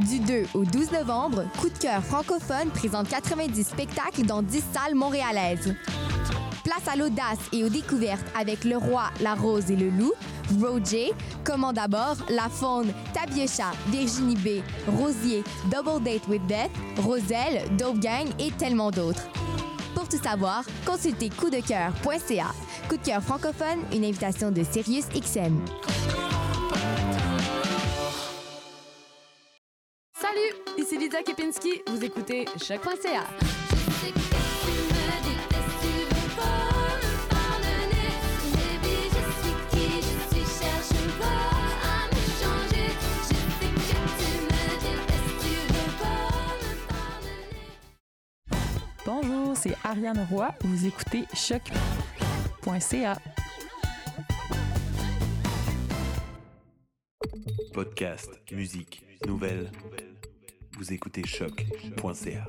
Du 2 au 12 novembre, Coup de cœur francophone présente 90 spectacles dans 10 salles montréalaises. Place à l'audace et aux découvertes avec Le Roi, la Rose et le Loup, Roger, Comment d'abord, La Faune, Tabiocha, Virginie B, Rosier, Double Date with Death, Roselle, Dope Gang et tellement d'autres. Pour tout savoir, consultez coupdecoeur.ca. Coup de cœur francophone, une invitation de Sirius XM. Lydia Kepinski. Vous écoutez Choc.ca. Bonjour, c'est Ariane Roy. Vous écoutez choc.ca. Podcast, musique, nouvelles. Vous écoutez choc.ca.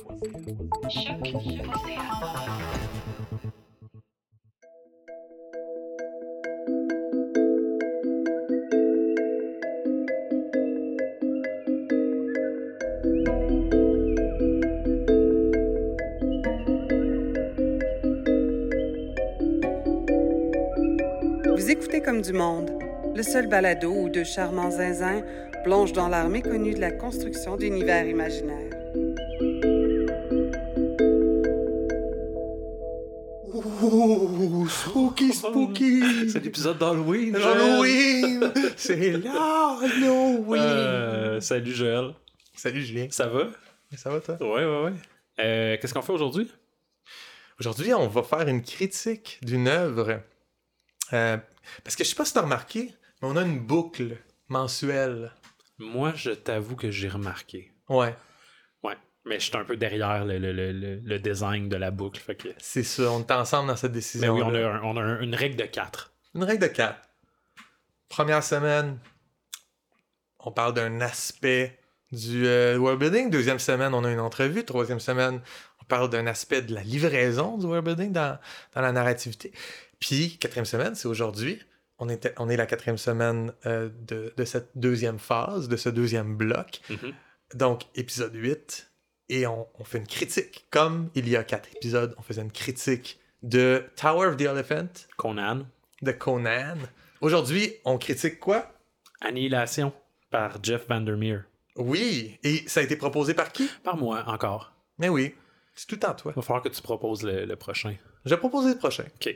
Vous écoutez comme du monde, le seul balado où deux charmants zinzins plongent dans l'art méconnu de la construction d'univers imaginaires. Oh, spooky, spooky! C'est l'épisode d'Halloween. Halloween! C'est l'Halloween! Euh, salut Joël. Salut Julien. Ça va? Ça va toi? Ouais, ouais, ouais. Euh, Qu'est-ce qu'on fait aujourd'hui? Aujourd'hui, on va faire une critique d'une œuvre. Euh, parce que je sais pas si t'as remarqué, mais on a une boucle mensuelle. Moi, je t'avoue que j'ai remarqué. Ouais, Ouais. Mais je suis un peu derrière le, le- le- le- le design de la boucle. Fait que... c'est ça. On est ensemble dans cette Mais décision. oui, on a, un- on a un- une règle de 4. Une règle de 4. Première semaine, on parle d'un aspect du euh, world building. Deuxième semaine, on a une entrevue. Troisième semaine, on parle d'un aspect de la livraison du world building dans, dans la narrativité. Puis, quatrième semaine, c'est aujourd'hui. On, était, on est la quatrième semaine euh, de, de cette deuxième phase, de ce deuxième bloc. Mhm. Donc, épisode 8. Et on, on fait une critique. Comme il y a quatre épisodes, on faisait une critique de Tower of the Elephant, Conan. de Conan. Aujourd'hui, on critique quoi? Annihilation par Jeff Vandermeer. Oui, et ça a été proposé par qui? Par moi, encore. Mais oui, c'est tout en toi. Il va falloir que tu proposes le, le prochain. Je vais proposer le prochain. OK.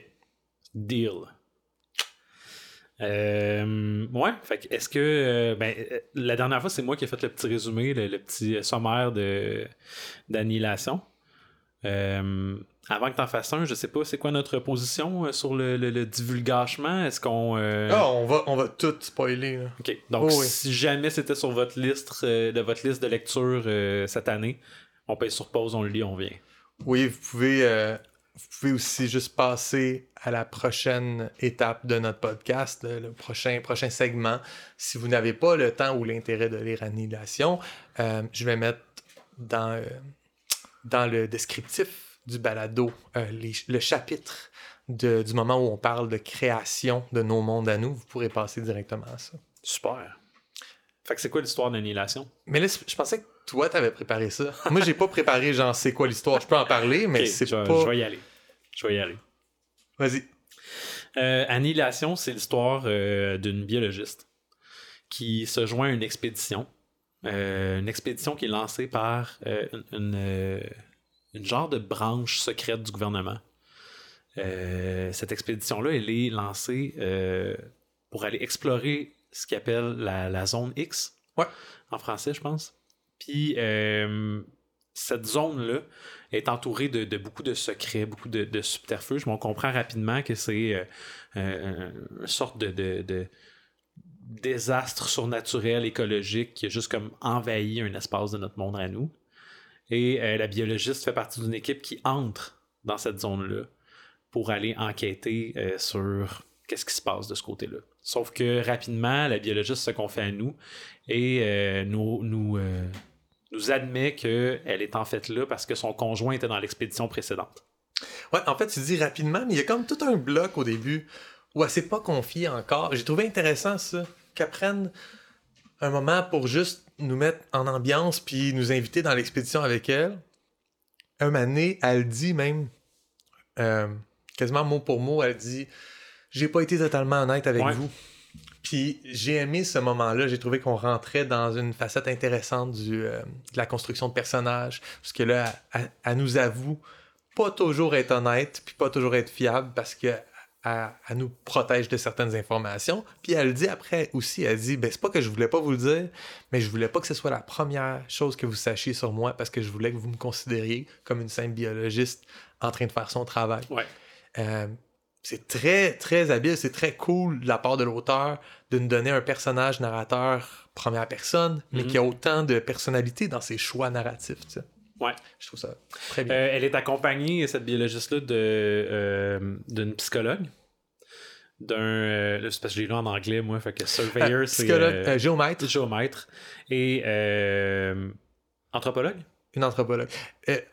Deal. Euh, ouais, fait que est-ce que euh, ben, euh, la dernière fois c'est moi qui ai fait le petit résumé, le, le petit sommaire de d'annihilation. Euh, avant que tu en fasses un, je sais pas c'est quoi notre position sur le, le, le divulgachement? Est-ce qu'on Ah, on va, on va tout spoiler. là. Ok. Donc, Oh oui. si jamais c'était sur votre liste de votre liste de lecture cette année, on paye sur pause, on le lit, on vient. Oui, vous pouvez, vous pouvez aussi juste passer à la prochaine étape de notre podcast, le, prochain, prochain segment. Si vous n'avez pas le temps ou l'intérêt de lire Annihilation, euh, je vais mettre dans, euh, dans le descriptif du balado euh, le chapitre du moment où on parle de création de nos mondes à nous. Vous pourrez passer directement à ça. Super. Fait que c'est quoi l'histoire d'annihilation? Mais là, je pensais que toi, t'avais préparé ça. Moi, j'ai pas préparé, genre, c'est quoi l'histoire. Je peux en parler, mais c'est pas... je vais y aller. Je vais y aller. Vas-y. Euh, Annihilation, c'est l'histoire euh, d'une biologiste qui se joint à une expédition. Euh, une expédition qui est lancée par une, une, une genre de branche secrète du gouvernement. Cette expédition-là, elle est lancée pour aller explorer ce qu'ils appellent la, la zone X. Ouais. En français, je pense. Puis, euh, cette zone-là est entourée de, de beaucoup de secrets, beaucoup de, de subterfuges, mais on comprend rapidement que c'est euh, euh, une sorte de, de- de désastre surnaturel, écologique, qui a juste comme envahi un espace de notre monde à nous. Et euh, la biologiste fait partie d'une équipe qui entre dans cette zone-là pour aller enquêter euh, sur qu'est-ce qui se passe de ce côté-là. Sauf que rapidement, la biologiste se confie à nous et euh, nous, nous, euh, nous admet qu'elle est en fait là parce que son conjoint était dans l'expédition précédente. Ouais, en fait, tu dis rapidement, mais il y a comme tout un bloc au début où elle s'est pas confiée encore. J'ai trouvé intéressant ça, qu'elle prenne un moment pour juste nous mettre en ambiance puis nous inviter dans l'expédition avec elle, un donné, elle dit même, euh, quasiment mot pour mot, elle dit J'ai pas été totalement honnête avec Ouais. vous. Puis j'ai aimé ce moment-là. J'ai trouvé qu'on rentrait dans une facette intéressante du, euh, de la construction de personnages. Parce que là, elle, elle nous avoue pas toujours être honnête, puis pas toujours être fiable, parce que elle, elle nous protège de certaines informations. Puis elle le dit après aussi, elle dit, ben c'est pas que je voulais pas vous le dire, mais je voulais pas que ce soit la première chose que vous sachiez sur moi, parce que je voulais que vous me considériez comme une simple biologiste en train de faire son travail. Ouais. Euh, c'est très, très habile, c'est très cool de la part de l'auteur de nous donner un personnage narrateur première personne, mais Mhm. qui a autant de personnalité dans ses choix narratifs. tu sais. Ouais. Je trouve ça très bien. Euh, elle est accompagnée, cette biologiste-là, euh, d'une psychologue. D'un. euh, c'est parce que j'ai lu en anglais, moi, fait que surveyor, Euh, c'est. psychologue, euh, euh, géomètre, géomètre. Et euh, anthropologue. une anthropologue.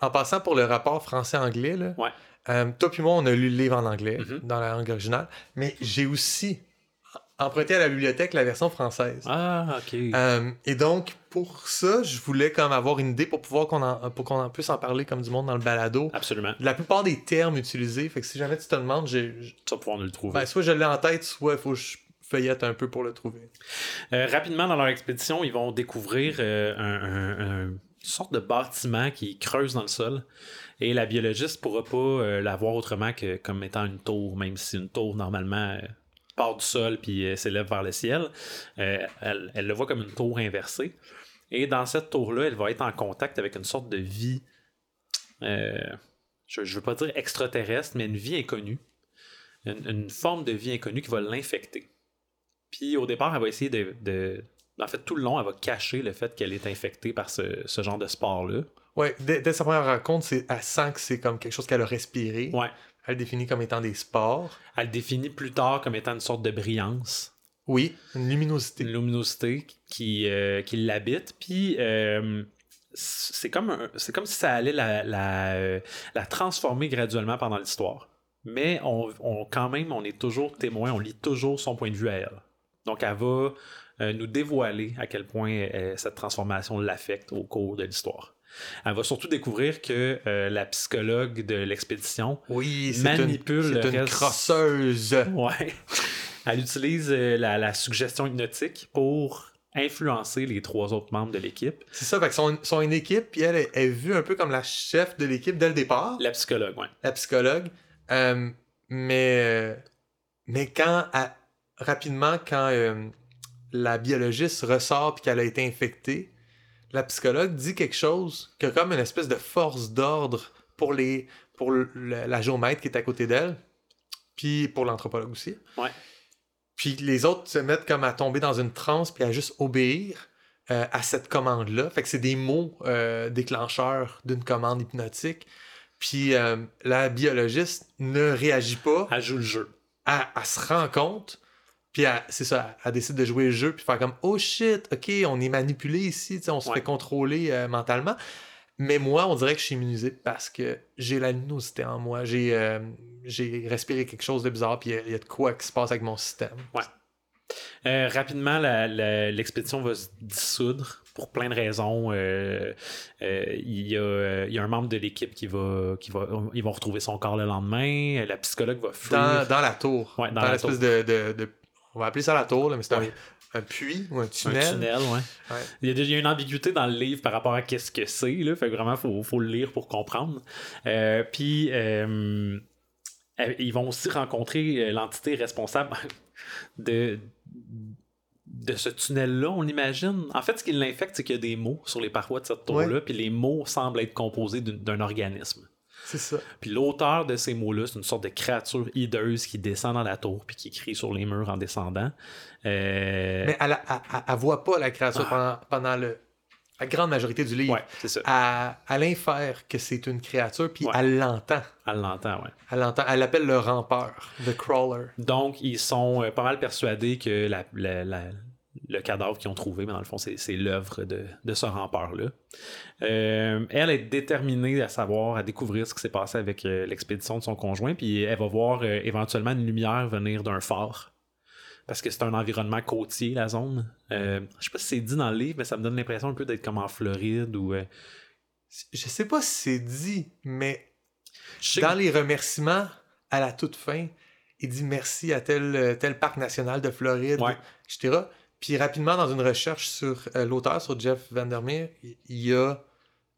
En passant pour le rapport français-anglais, là, Ouais. Euh, toi puis moi, on a lu le livre en anglais, Mhm. dans la langue originale, mais j'ai aussi emprunté à la bibliothèque la version française. Ah, ok. Euh, et donc, pour ça, je voulais comme avoir une idée pour pouvoir qu'on en, pour qu'on en puisse en parler comme du monde dans le balado. Absolument. La plupart des termes utilisés, fait que si jamais tu te demandes, j'ai, Tu vas pouvoir nous le trouver. ben, soit je l'ai en tête, soit il faut que je feuillette un peu pour le trouver. Euh, rapidement, dans leur expédition, ils vont découvrir euh, un, un- un- une sorte de bâtiment qui creuse dans le sol. Et la biologiste pourra pas euh, la voir autrement que comme étant une tour, même si une tour, normalement, euh, part du sol puis euh, s'élève vers le ciel. Euh, elle, le voit comme une tour inversée. Et dans cette tour-là, elle va être en contact avec une sorte de vie, je ne veux pas dire extraterrestre, mais une vie inconnue. Une, forme de vie inconnue qui va l'infecter. Puis au départ, elle va essayer de- En fait, tout le long, elle va cacher le fait qu'elle est infectée par ce, ce genre de sport-là. Ouais, dès, dès sa première rencontre, elle sent que c'est comme quelque chose qu'elle a respiré. Ouais. Elle le définit comme étant des sports. Elle le définit plus tard comme étant une sorte de brillance, Oui, une luminosité. une luminosité qui, euh, qui l'habite. Puis euh, c'est comme, c'est comme si ça allait la, la, euh, la transformer graduellement pendant l'histoire. Mais on, on- quand même, on est toujours témoin, on lit toujours son point de vue à elle. Donc elle va euh, nous dévoiler à quel point euh, cette transformation l'affecte au cours de l'histoire. Elle va surtout découvrir que euh, la psychologue de l'expédition Oui, manipule une, le c'est une reste. crosseuse. Ouais. Elle utilise la, la suggestion hypnotique pour influencer les trois autres membres de l'équipe. C'est ça, fait que son, son une équipe, puis elle est, est vue un peu comme la chef de l'équipe dès le départ, La psychologue, ouais. la psychologue. Euh, mais, mais quand, rapidement, quand euh, la biologiste ressort puis qu'elle a été infectée, la psychologue dit quelque chose qui a comme une espèce de force d'ordre pour, les, pour le- le- la géomètre qui est à côté d'elle, puis pour l'anthropologue aussi. Ouais. Puis les autres se mettent comme à tomber dans une transe puis à juste obéir euh, à cette commande-là. Fait que c'est des mots euh, déclencheurs d'une commande hypnotique. Puis euh, la biologiste ne réagit pas. Elle joue le jeu. Elle, elle se rend compte. Puis c'est ça, elle décide de jouer le jeu puis faire comme oh shit, ok, on est manipulé ici, on se Ouais. fait contrôler euh, mentalement. Mais moi, on dirait que je suis immunisé parce que j'ai la luminosité en moi. J'ai euh, j'ai respiré quelque chose de bizarre, puis il y a- il y, a de quoi qui se passe avec mon système. Euh, rapidement, l'expédition va se dissoudre pour plein de raisons. Euh, euh, Il y, a, il y a un membre de l'équipe qui va, qui va. Ils vont retrouver son corps le lendemain. La psychologue va fuir. Dans, dans la tour. Ouais, dans l'espèce tour. de, de, de- On va appeler ça la tour, là, mais c'est Ouais. un, un puits ou un Un tunnel. tunnel, ouais. Ouais. Il, y a, il y a une ambiguïté dans le livre par rapport à qu'est-ce que c'est. Là, fait que vraiment, faut, faut le lire pour comprendre. Euh, puis, euh, euh, ils vont aussi rencontrer l'entité responsable de, de ce tunnel-là, on imagine. En fait, ce qui l'infecte, c'est qu'il y a des mots sur les parois de cette tour-là, puis les mots semblent être composés d'un organisme. C'est ça. Puis l'auteur de ces mots-là, c'est une sorte de créature hideuse qui descend dans la tour puis qui écrit sur les murs en descendant. Euh, Mais elle, elle voit pas la créature pendant, pendant le, la grande majorité du livre. ouais, c'est ça. Infère que c'est une créature, puis Ouais. elle l'entend. Elle l'entend, ouais. Elle l'entend. Elle l'appelle le rampeur, the crawler. Donc, ils sont euh, pas mal persuadés que la- la- la- le cadavre qu'ils ont trouvé, mais dans le fond, c'est c'est l'œuvre de, de ce rampeur-là. Euh, elle est déterminée à savoir, à découvrir ce qui s'est passé avec euh, l'expédition de son conjoint, puis elle va voir euh, éventuellement une lumière venir d'un phare. parce que c'est un environnement côtier, la zone. Je sais pas si c'est dit dans le livre, mais ça me donne l'impression un peu d'être comme en Floride ou. Je sais pas si c'est dit, mais dans que- les remerciements, à la toute fin, il dit merci à tel, tel parc national de Floride, Ouais. etc. Puis rapidement, dans une recherche sur euh, l'auteur, sur Jeff Vandermeer, il y a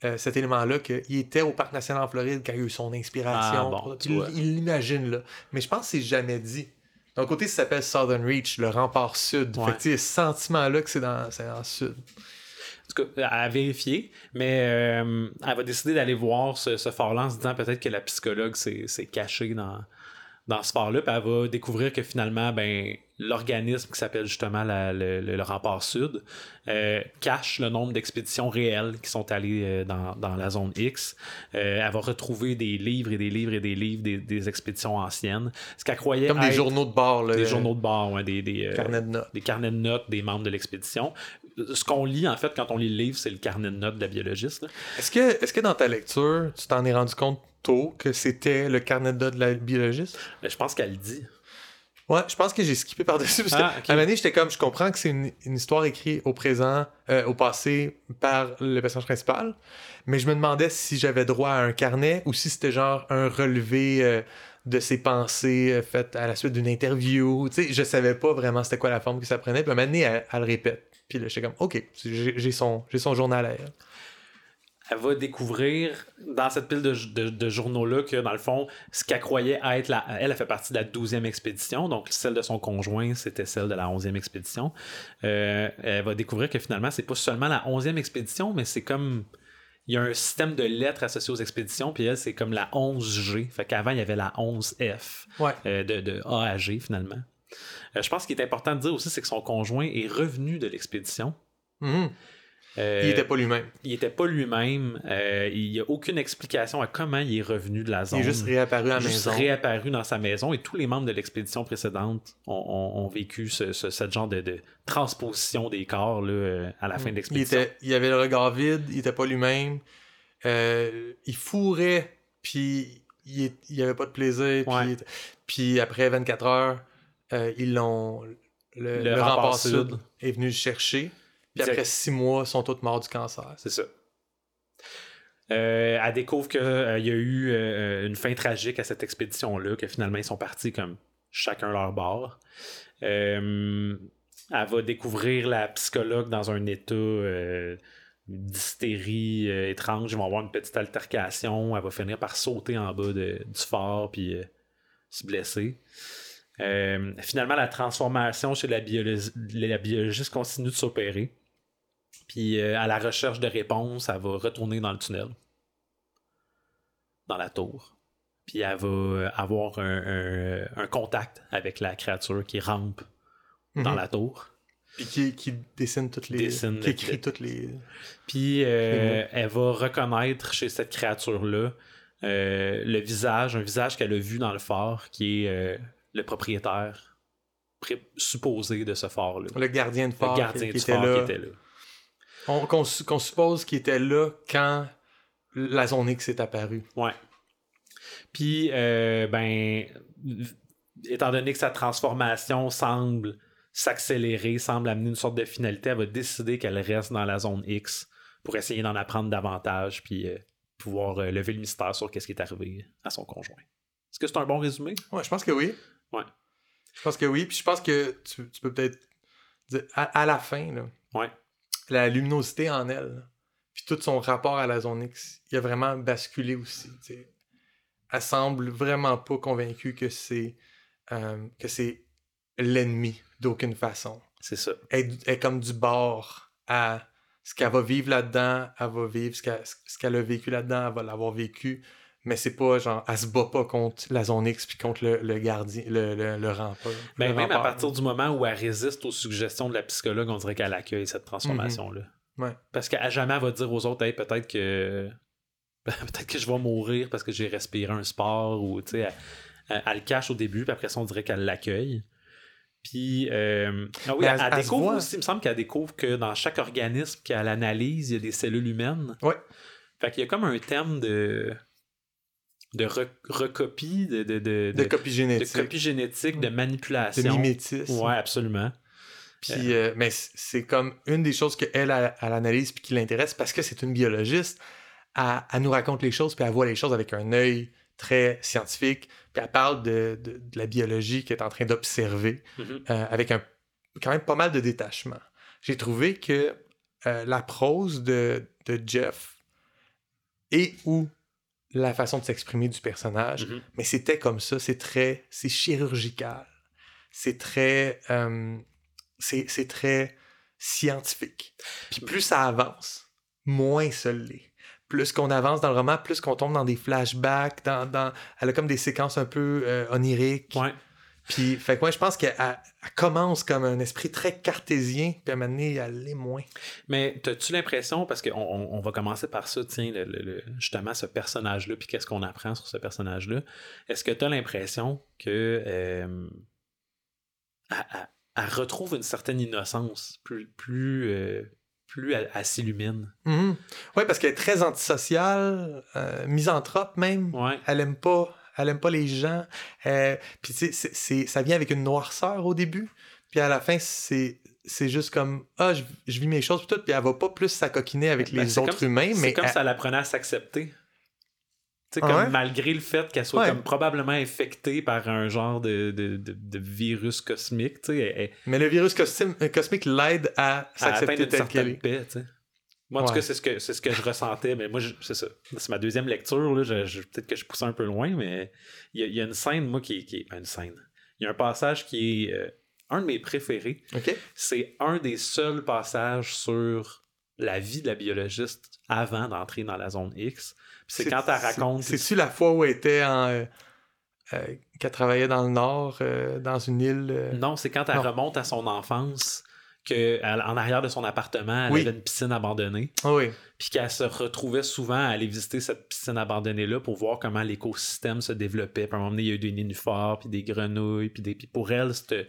euh, cet élément-là qu'il était au parc national en Floride quand il a eu son inspiration. Ah, bon, tu il vois. il l'imagine là. Mais je pense que c'est jamais dit. D'un côté, ça s'appelle Southern Reach, le rempart sud. Ouais. Fait que tu sais, ce sentiment-là que c'est dans, c'est dans le sud. En tout cas, à vérifier, mais euh, elle va décider d'aller voir ce, ce phare-là en se disant peut-être que la psychologue s'est cachée dans, dans ce phare-là, puis elle va découvrir que finalement, ben, l'organisme qui s'appelle justement la- le, le- le rempart sud euh, cache le nombre d'expéditions réelles qui sont allées euh, dans, dans la zone X. Euh, elle va retrouver des livres et des livres et des livres des, des expéditions anciennes. Ce qu'elle croyait Comme des être journaux de bord. Là, des journaux de bord, ouais, des, des, carnets de notes. des carnets de notes des membres de l'expédition. Ce qu'on lit, en fait, quand on lit le livre, c'est le carnet de notes de la biologiste. Est-ce que, est-ce que dans ta lecture, tu t'en es rendu compte tôt que c'était le carnet de la biologiste? Mais je pense qu'elle le dit. Ouais, je pense que j'ai skippé par-dessus. Parce Ah, que ok. à un moment donné, j'étais comme, je comprends que c'est une, une histoire écrite au présent, euh, au passé, par le personnage principal. Mais je me demandais si j'avais droit à un carnet ou si c'était genre un relevé euh, de ses pensées euh, faites à la suite d'une interview. Tu sais, je savais pas vraiment c'était quoi la forme que ça prenait. Puis à un moment donné, elle, elle le répète. Puis là, j'étais comme, OK, j'ai son, j'ai son journal à elle. Elle va découvrir dans cette pile de, de- de journaux-là que, dans le fond, ce qu'elle croyait être la. Elle, elle fait partie de la 12e expédition, donc celle de son conjoint, c'était celle de la 11e expédition. Euh, elle va découvrir que finalement, c'est pas seulement la 11e expédition, mais c'est comme. Il y a un système de lettres associées aux expéditions, puis elle, c'est comme la 11G. Fait qu'avant, il y avait la 11F. Ouais. euh, de, de A à G finalement. Euh, je pense qu'il est important de dire aussi, c'est que son conjoint est revenu de l'expédition. Mhm. Euh, Il était pas lui-même. il était pas lui-même. Euh, il n'y a aucune explication à comment il est revenu de la Il zone. est juste réapparu à la Il est juste maison. réapparu dans sa maison et tous les membres de l'expédition précédente ont, ont- ont vécu ce, ce- ce genre de, de transposition des corps là, euh, à la fin de Il, l'expédition. il avait le regard vide, il était pas lui-même. Euh, il fourrait, puis il, il avait pas de plaisir. Puis, Ouais. il était- puis après 24 heures, ils l'ont. Le, Le le rempart rempart sud. sud est venu le chercher. Puis après six mois, ils sont tous morts du cancer. C'est ça. Euh, elle découvre qu'il y a eu euh, une fin tragique à cette expédition-là, que finalement ils sont partis comme chacun leur bord. Euh, elle va découvrir la psychologue dans un état euh, d'hystérie euh, étrange. Ils vont avoir une petite altercation. Elle va finir par sauter en bas de- du phare puis euh, se blesser. Euh, finalement, la transformation chez la biologiste continue de s'opérer. Puis euh, à la recherche de réponses, elle va retourner dans le tunnel, dans la tour. Puis elle va euh, avoir un, un- un contact avec la créature qui rampe dans Mhm. la tour. Puis qui, qui dessine toutes les. Dessine qui le- écrit toutes les. Puis euh, elle va reconnaître chez cette créature-là euh, le visage, un visage qu'elle a vu dans le phare, qui est euh, le propriétaire supposé de ce phare-là. Le gardien de Le phare gardien qui, du qui était phare là. qui était là. On- Qu'on su- qu'on suppose qu'il était là quand la zone X est apparue. Ouais. Puis, euh, ben, étant donné que sa transformation semble s'accélérer, semble amener une sorte de finalité, elle va décider qu'elle reste dans la zone X pour essayer d'en apprendre davantage, puis euh, pouvoir euh, lever le mystère sur qu'est-ce qui est arrivé à son conjoint. Est-ce que c'est un bon résumé? Ouais, je pense que oui. Ouais. Je pense que oui. Puis je pense que tu, tu peux peut-être dire à, à la fin, là, Ouais. La luminosité en elle, puis tout son rapport à la zone X, il a vraiment basculé aussi. Elle semble vraiment pas convaincue que c'est euh, que c'est l'ennemi d'aucune façon. C'est ça. Elle, elle est comme du bord à ce qu'elle va vivre là-dedans, elle va vivre ce qu'elle, ce qu'elle a vécu là-dedans, elle va l'avoir vécu. Mais c'est pas genre, elle se bat pas contre la zone X puis contre le, le gardien, le, le, le rempart. Ben, le même à partir du moment où elle résiste aux suggestions de la psychologue, on dirait qu'elle accueille cette transformation-là. Ouais. Parce qu'à jamais elle va dire aux autres, hey, peut-être que peut-être que je vais mourir parce que j'ai respiré un sport ou tu sais, elle, elle- elle le cache au début, puis après ça, on dirait qu'elle l'accueille. Puis, euh, ah oui, elle, découvre voit. aussi, il me semble qu'elle découvre que dans chaque organisme qu'elle analyse, il y a des cellules humaines. Ouais. Fait qu'il y a comme un thème de de re- recopie, de, de, de, De copie de génétique. copie génétique, de De manipulation. mimétisme. Ouais, absolument. Puis, euh, mais c'est comme une des choses qu'elle, elle, elle analyse puis qui l'intéresse parce que c'est une biologiste. Elle, elle nous raconte les choses puis elle voit les choses avec un œil très scientifique. Puis elle parle de, de- de la biologie qu'elle est en train d'observer Mhm. euh, avec un, quand même pas mal de détachement. J'ai trouvé que euh, la prose de, de Jeff et ou la façon de s'exprimer du personnage, Mhm. mais c'était comme ça, c'est très, c'est chirurgical, c'est très, euh, c'est c'est très scientifique. Puis plus ça avance, moins ça l'est. Plus qu'on avance dans le roman, plus qu'on tombe dans des flashbacks, dans, dans, elle a comme des séquences un peu euh, oniriques. Ouais. Puis, fait que moi, je pense qu'elle elle- elle commence comme un esprit très cartésien, puis à un moment donné, elle l'est moins. Mais as-tu l'impression, parce qu'on on, va commencer par ça, tiens, le- le- le- justement, ce personnage-là, puis qu'est-ce qu'on apprend sur ce personnage-là, est-ce que tu as l'impression que euh, elle, elle- elle retrouve une certaine innocence, plus, plus, euh, plus elle, elle s'illumine? Oui, parce qu'elle est très antisociale, euh, misanthrope même. Ouais. Elle aime pas, elle aime pas les gens. Euh, puis tu sais, c'est- c'est- ça vient avec une noirceur au début. Puis à la fin, c'est c'est juste comme ah je, je vis mes choses puis tout puis elle va pas plus s'acoquiner avec Ben, les c'est autres comme- humains C'est mais comme elle- ça l'apprenait à s'accepter. Tu sais, Ah comme ouais? malgré le fait qu'elle soit Ouais. comme probablement infectée par un genre de, de, de- de virus cosmique, tu sais, elle- elle- mais le virus euh, cosmique l'aide à s'accepter une tel qu'elle est. paix, tu sais. Moi, en tout cas, c'est ce que c'est ce que je ressentais, mais moi, je- c'est ça. C'est ma deuxième lecture, là. je- je- peut-être que je pousse un peu loin, mais il y, a- il y a une scène, moi, qui, qui est. une scène. Il y a un passage qui est euh, un de mes préférés. C'est un des seuls passages sur la vie de la biologiste avant d'entrer dans la zone X. C'est quand elle raconte. C'est tu la fois où elle était en euh, euh, qu'elle travaillait dans le nord dans une île Non, c'est quand elle Non. remonte à son enfance, que elle- en arrière de son appartement, elle Oui. avait une piscine abandonnée. Ah oui. puis qu'elle se retrouvait souvent à aller visiter cette piscine abandonnée-là pour voir comment l'écosystème se développait. Puis à un moment donné, il y a eu des nénuphars, puis des grenouilles, puis des... Puis pour elle, cette,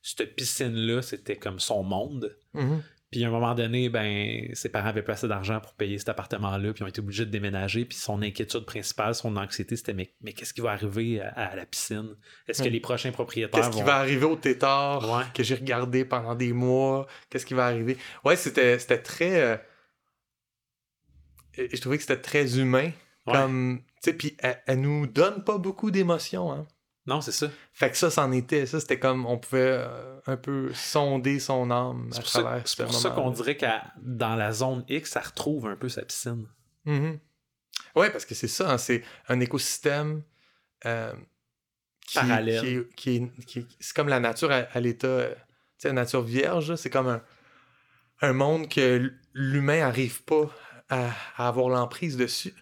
cette piscine-là, c'était comme son monde. Mhm. Puis à un moment donné, ben, ses parents avaient placé d'argent pour payer cet appartement-là, puis ils ont été obligés de déménager. Puis son inquiétude principale, son anxiété, c'était mais, mais qu'est-ce qui va arriver à, à la piscine? Est-ce que les prochains propriétaires Qu'est-ce qui va arriver au tétard Ouais. que j'ai regardé pendant des mois? Qu'est-ce qui va arriver? Ouais, c'était, c'était très. euh, Je trouvais que c'était très humain. Ouais. Comme. Tu sais, puis elle, elle nous donne pas beaucoup d'émotions, hein. Non, c'est ça. Fait que ça, c'en était. Ça, c'était comme. On pouvait euh, un peu sonder son âme à travers c'est ce pour ça qu'on dirait que dans la zone X, ça retrouve un peu sa piscine. Mhm. Ouais, parce que c'est ça, hein, c'est un écosystème euh, qui, Parallèle. qui qui qui c'est comme la nature à, à l'état, euh, tu sais, la nature vierge, c'est comme un, un monde que l'humain n'arrive pas à, à avoir l'emprise dessus.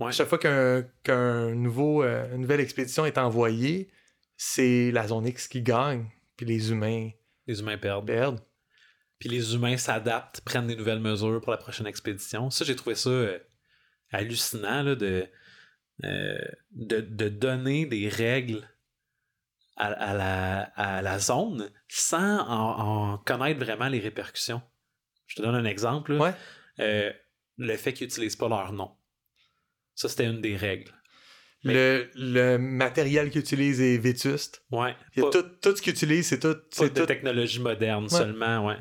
Ouais. Chaque fois qu'un nouveau, euh, une nouvelle expédition est envoyée, c'est la zone X qui gagne, puis les humains Les humains perdent. perdent. Puis les humains s'adaptent, prennent des nouvelles mesures pour la prochaine expédition. Ça, j'ai trouvé ça euh, hallucinant là, de, euh, de, de donner des règles à, à la, à la zone sans en, en connaître vraiment les répercussions. Je te donne un exemple. là. Ouais. Le fait qu'ils n'utilisent pas leur nom. Ça, c'était une des règles. Mais- Le, le matériel qu'ils utilisent est vétuste. Ouais. Pas- tout, tout ce qu'ils utilisent, c'est tout. Pas C'est de tout technologie moderne seulement, ouais.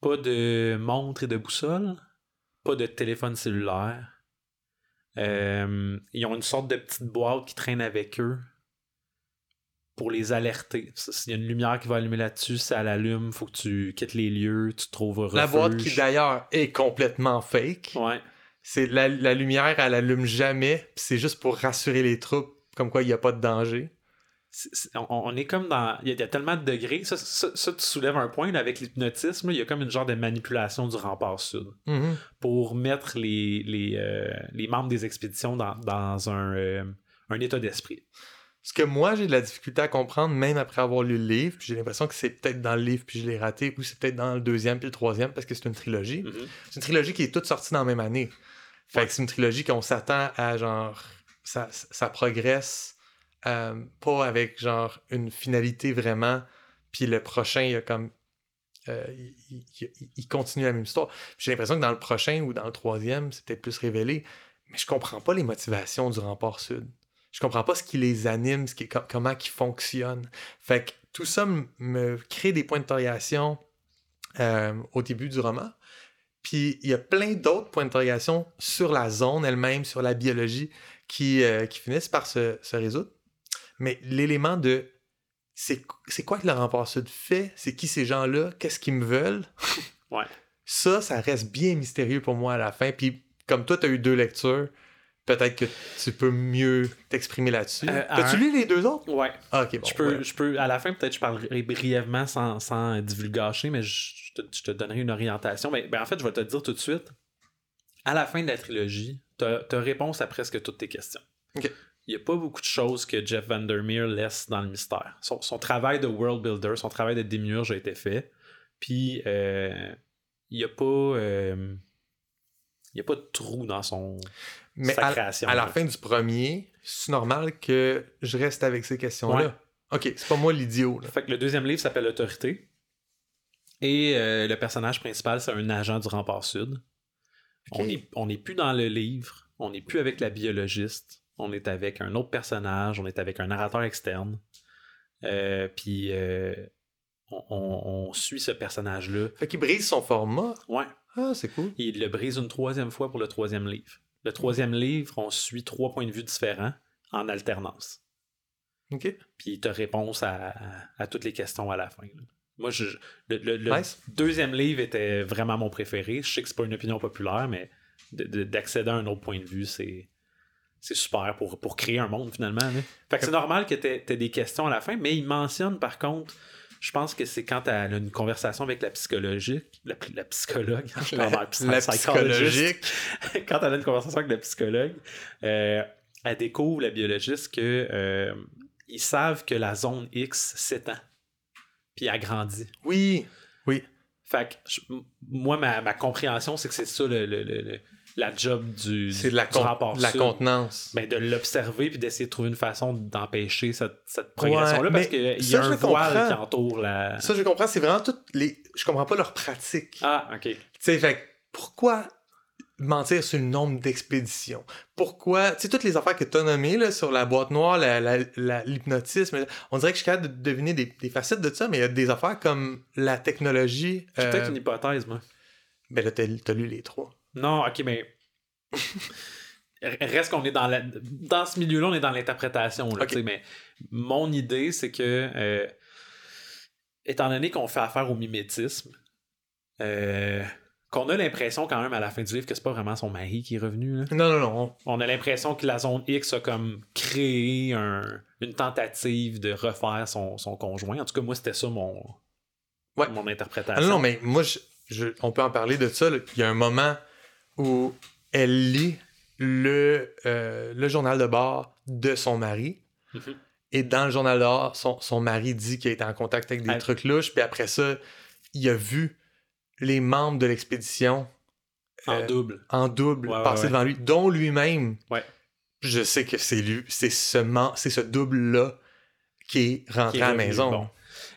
Pas de montre et de boussole. Pas de téléphone cellulaire. Euh, ils ont une sorte de petite boîte qui traîne avec eux pour les alerter. Ça, S'il y a une lumière qui va allumer là-dessus, si elle allume, faut que tu quittes les lieux, tu trouves un La boîte qui refuge. d'ailleurs est complètement fake. Ouais. C'est la, la lumière, elle allume jamais. puis C'est juste pour rassurer les troupes, comme quoi il n'y a pas de danger. On, on est comme dans. Il y, a- il y a tellement de degrés. Ça, ça- ça, tu soulèves un point là, avec l'hypnotisme. Il y a comme une genre de manipulation du rempart sud. pour mettre les, les, euh, les membres des expéditions dans, dans un, euh, un état d'esprit. Ce que moi j'ai de la difficulté à comprendre, même après avoir lu le livre, puis j'ai l'impression que c'est peut-être dans le livre puis je l'ai raté, ou c'est peut-être dans le deuxième puis le troisième parce que c'est une trilogie. Mhm. C'est une trilogie qui est toute sortie dans la même année. Fait Ouais. que c'est une trilogie qu'on s'attend à genre. Ça, ça progresse euh, pas avec genre une finalité vraiment. Puis le prochain, il y a comme. euh, il, il- il- il continue la même histoire. J'ai l'impression que dans le prochain ou dans le troisième, c'est peut-être plus révélé. Mais je comprends pas les motivations du rempart sud. je comprends pas ce qui les anime, ce qui, com- comment ils fonctionnent. Fait que tout ça me crée des points d'interrogation euh, au début du roman. Puis il y a plein d'autres points d'interrogation sur la zone elle-même, sur la biologie, qui, euh, qui finissent par se, se résoudre. Mais l'élément de c'est c'est quoi que le sud fait? C'est qui ces gens-là? Qu'est-ce qu'ils me veulent? Ouais. Ça, ça reste bien mystérieux pour moi à la fin. Puis comme toi, tu as eu deux lectures, peut-être que tu peux mieux t'exprimer là-dessus. Euh, T'as-tu un- lu les deux autres? Ouais. Ah, ok, bon. je, peux, ouais. je peux, à la fin, peut-être, je parlerai brièvement sans, sans divulgacher, mais je, je te, je te donnerai une orientation. Mais ben, en fait, je vais te dire tout de suite. À la fin de la trilogie, tu as réponse à presque toutes tes questions. Ok. Il n'y a pas beaucoup de choses que Jeff Vandermeer laisse dans le mystère. Son, son travail de world builder, son travail de démiurge a été fait. Puis, euh, il n'y a pas. euh, il y a pas de trou dans son Mais sa à, création. à la là. fin du premier, c'est normal que je reste avec ces questions-là. Ouais. Ok, c'est pas moi l'idiot. Fait que le deuxième livre s'appelle Autorité. Et euh, le personnage principal, c'est un agent du rempart sud. On n'est on plus dans le livre. On n'est plus avec la biologiste. On est avec un autre personnage. On est avec un narrateur externe. Euh, Puis euh, on, on- on suit ce personnage-là. Fait qu'il brise son format. Ouais. Ah, c'est cool. Il le brise une troisième fois pour le troisième livre. Le troisième livre, on suit trois points de vue différents en alternance. Ok. puis tu as réponse à, toutes les questions à la fin. là. Moi, je, le, le- le Nice. deuxième livre était vraiment mon préféré. Je sais que c'est pas une opinion populaire, mais de- de- d'accéder à un autre point de vue, c'est c'est super pour, pour créer un monde finalement. là. Fait que c'est normal que tu aies des questions à la fin, mais il mentionne par contre, je pense que c'est quand tu as une conversation avec la psychologique, la, la psychologue, La, la psychologique. quand elle a une conversation avec la psychologue, euh, elle découvre, la biologiste, que euh, ils savent que la zone X s'étend. Puis agrandit. Oui. Oui. Fait que je- moi, ma, ma compréhension, c'est que c'est ça le, le- le- le- la job du, C'est de la, con- rapport de la contenance. Ben, de l'observer puis d'essayer de trouver une façon d'empêcher cette, cette progression-là Ouais, parce qu'il y a un le voile comprends. qui entoure la. Ça, je comprends. C'est vraiment toutes les. Je comprends pas leur pratique. Ah, ok. Tu sais, fait pourquoi mentir sur le nombre d'expéditions? Pourquoi, tu sais, toutes les affaires que tu as nommées là, sur la boîte noire, la- la- la- l'hypnotisme, on dirait que je suis capable de deviner des, des facettes de ça, mais il y a des affaires comme la technologie. J'ai euh, peut-être une hypothèse, moi. Ben là, t'as t'as lu les trois. Non, ok, mais. Reste qu'on est dans la... Dans ce milieu-là, on est dans l'interprétation. Mais mon idée, c'est que, euh, étant donné qu'on fait affaire au mimétisme, euh, qu'on a l'impression quand même à la fin du livre que c'est pas vraiment son mari qui est revenu. là. Non, non, non. On a l'impression que la zone X a comme créé un- une tentative de refaire son, son conjoint. En tout cas, moi, c'était ça mon, Ouais. mon Ah interprétation. non, non, mais moi, je, je- on peut en parler de ça. là. Il y a un moment où elle lit le, euh, le journal de bord de son mari. Mhm. Et dans le journal de bord, son, son mari dit qu'il a été en contact avec des Ah. trucs louches. Puis après ça, il a vu les membres de l'expédition En euh, double. en double Ouais, passer ouais. devant lui, dont lui-même. Je sais que c'est lui, c'est ce, man- c'est ce double-là qui est rentré qui est à la maison. Bon.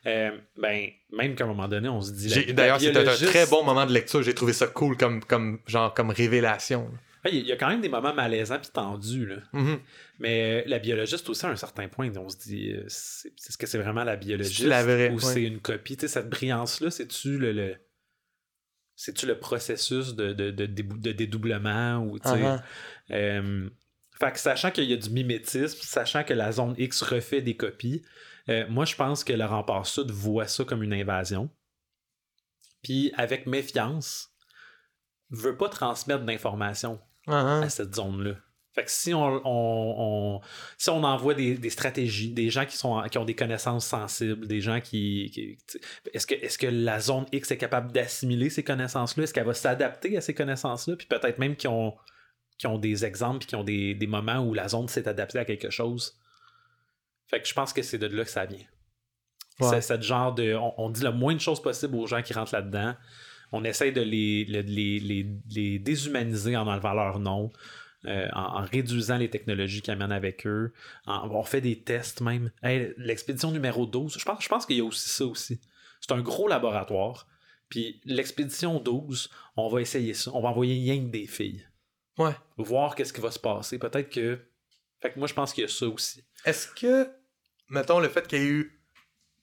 Euh, ben, même qu'à un moment donné, on se dit. D'ailleurs, c'était un très bon moment de lecture. J'ai trouvé ça cool comme, comme, genre, comme révélation. Il y a quand même des moments malaisants puis tendus. Là. Mhm. Mais euh, la biologiste aussi, à un certain point, on se dit euh, c'est est-ce que c'est vraiment la biologiste C'est-tu la vraie? ou Ouais. c'est une copie? Tu sais, Cette brillance-là, c'est-tu le. le... C'est-tu le processus de, de, de, dédoublement ou tu sais, euh, fait que sachant qu'il y a du mimétisme, sachant que la zone X refait des copies, euh, moi je pense que le rempart sud voit ça comme une invasion. Puis avec méfiance, veut pas transmettre d'informations ah. à cette zone-là. Fait que si on, on- on- si on envoie des, des stratégies, des gens qui, sont, qui ont des connaissances sensibles, des gens qui. est-ce, que, est-ce que la zone X est capable d'assimiler ces connaissances-là? Est-ce qu'elle va s'adapter à ces connaissances-là? Puis peut-être même qui ont, qui ont des exemples, puis qui ont des, des moments où la zone s'est adaptée à quelque chose. Fait que je pense que c'est de là que ça vient. Ouais. C'est cette genre de. On, on dit le moins de choses possible aux gens qui rentrent là-dedans. On essaye de les, le- les, les, les déshumaniser en enlevant leur nom, euh, en, en réduisant les technologies qu'ils amènent avec eux. En- on fait des tests même. Hey, L'expédition numéro 12, je pense, je pense qu'il y a aussi ça aussi. C'est un gros laboratoire. Puis l'expédition 12, on va essayer ça. On va envoyer rien que des filles. Ouais. Voir qu'est-ce qui va se passer. Peut-être que Fait que moi, je pense qu'il y a ça aussi. Est-ce que, mettons, le fait qu'il y ait eu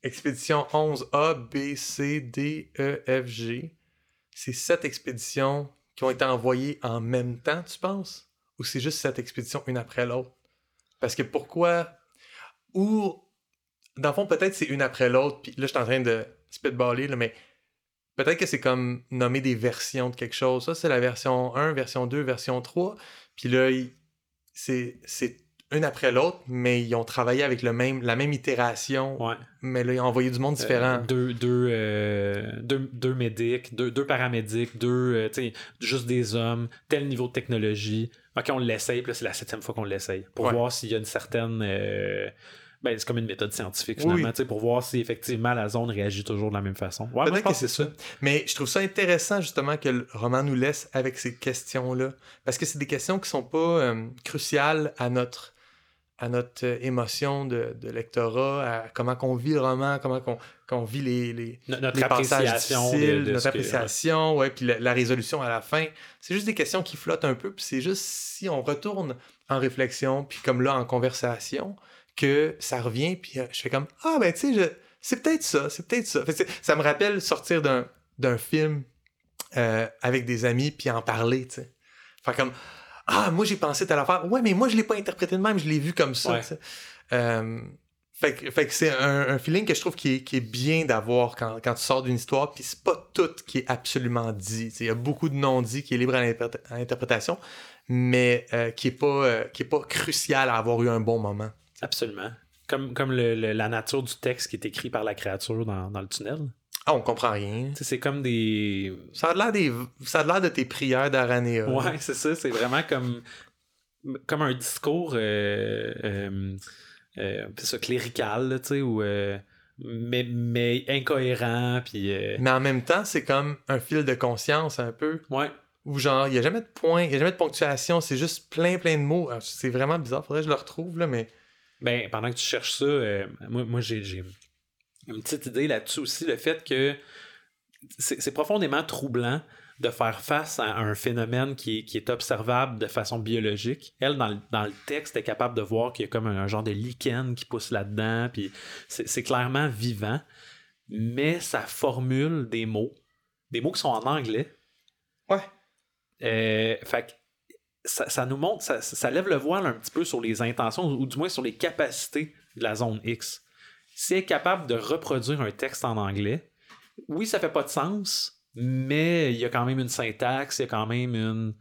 expédition 11A, B, C, D, E, F, G, c'est sept expéditions qui ont été envoyées en même temps, tu penses? Ou c'est juste cette expédition une après l'autre? Parce que pourquoi... Ou, dans le fond, peut-être c'est une après l'autre, puis là, je suis en train de spitballer, là, mais peut-être que c'est comme nommer des versions de quelque chose. Ça, c'est la version 1, version 2, version 3. Puis là, c'est une après l'autre, mais ils ont travaillé avec le même, la même itération. Ouais. Mais là, ils ont envoyé du monde différent. Euh, deux, deux, euh, deux, deux médics, deux, deux paramédics, deux, euh, juste des hommes, tel niveau de technologie. Ok, on l'essaye, puis là, c'est la septième fois qu'on l'essaye. Pour Ouais. voir s'il y a une certaine. ben, c'est comme une méthode scientifique, finalement, oui. pour voir si effectivement la zone réagit toujours de la même façon. Ouais, Peut-être que c'est ça. Mais je trouve ça intéressant, justement, que le roman nous laisse avec ces questions-là. Parce que c'est des questions qui sont pas euh, cruciales à notre, à notre euh, émotion de, de lectorat, à comment qu'on vit le roman, comment qu'on vit les, les, No- notre les passages de- difficiles, de notre que- appréciation, ouais, puis la, la résolution à la fin. C'est juste des questions qui flottent un peu, puis c'est juste si on retourne en réflexion, puis comme là, en conversation, que ça revient, puis euh, je fais comme Ah, ben, tu sais, je- c'est peut-être ça, c'est peut-être ça. Ça me rappelle sortir d'un film euh, avec des amis, puis en parler, tu sais. Faire comme Ah, moi, j'ai pensé telle affaire. Ouais, mais moi, je l'ai pas interprété de même, je l'ai vu comme ça. Ouais. Euh, fait que, fait que c'est un, un feeling que je trouve qui est, qui est bien d'avoir quand, quand tu sors d'une histoire, puis c'est pas tout qui est absolument dit. Il y a beaucoup de non-dits qui est libre à l'interpré- à l'interprétation, mais euh, qui, est pas, euh, qui est pas crucial à avoir eu un bon moment. Absolument. Comme, comme le- le- la nature du texte qui est écrit par la créature dans, dans le tunnel. Ah, on comprend rien. C'est comme des. Ça a l'air des, ça a l'air de tes prières d'Aranéa. Ouais, c'est ça. C'est vraiment comme, comme un discours euh, euh, euh, ça, clérical, tu sais, ou, euh, mais, mais incohérent. Puis, Mais en même temps, c'est comme un fil de conscience un peu. ouais. Où genre, il n'y a jamais de point, il n'y a jamais de ponctuation, c'est juste plein plein de mots. C'est vraiment bizarre, faudrait que je le retrouve, là, mais. Ben, pendant que tu cherches ça, moi, moi j'ai, j'ai une petite idée là-dessus aussi, le fait que c'est, profondément troublant de faire face à un phénomène qui est, qui est observable de façon biologique. Elle, dans le, dans le texte, est capable de voir qu'il y a comme un, un genre de lichen qui pousse là-dedans, puis c'est, clairement vivant, mais ça formule des mots, des mots qui sont en anglais. Ouais. Euh, fait que ça, ça nous montre, ça, ça lève le voile un petit peu sur les intentions, ou du moins sur les capacités de la zone X. Si elle est capable de reproduire un texte en anglais, oui, ça fait pas de sens, mais il y a quand même une syntaxe, il y a quand même une.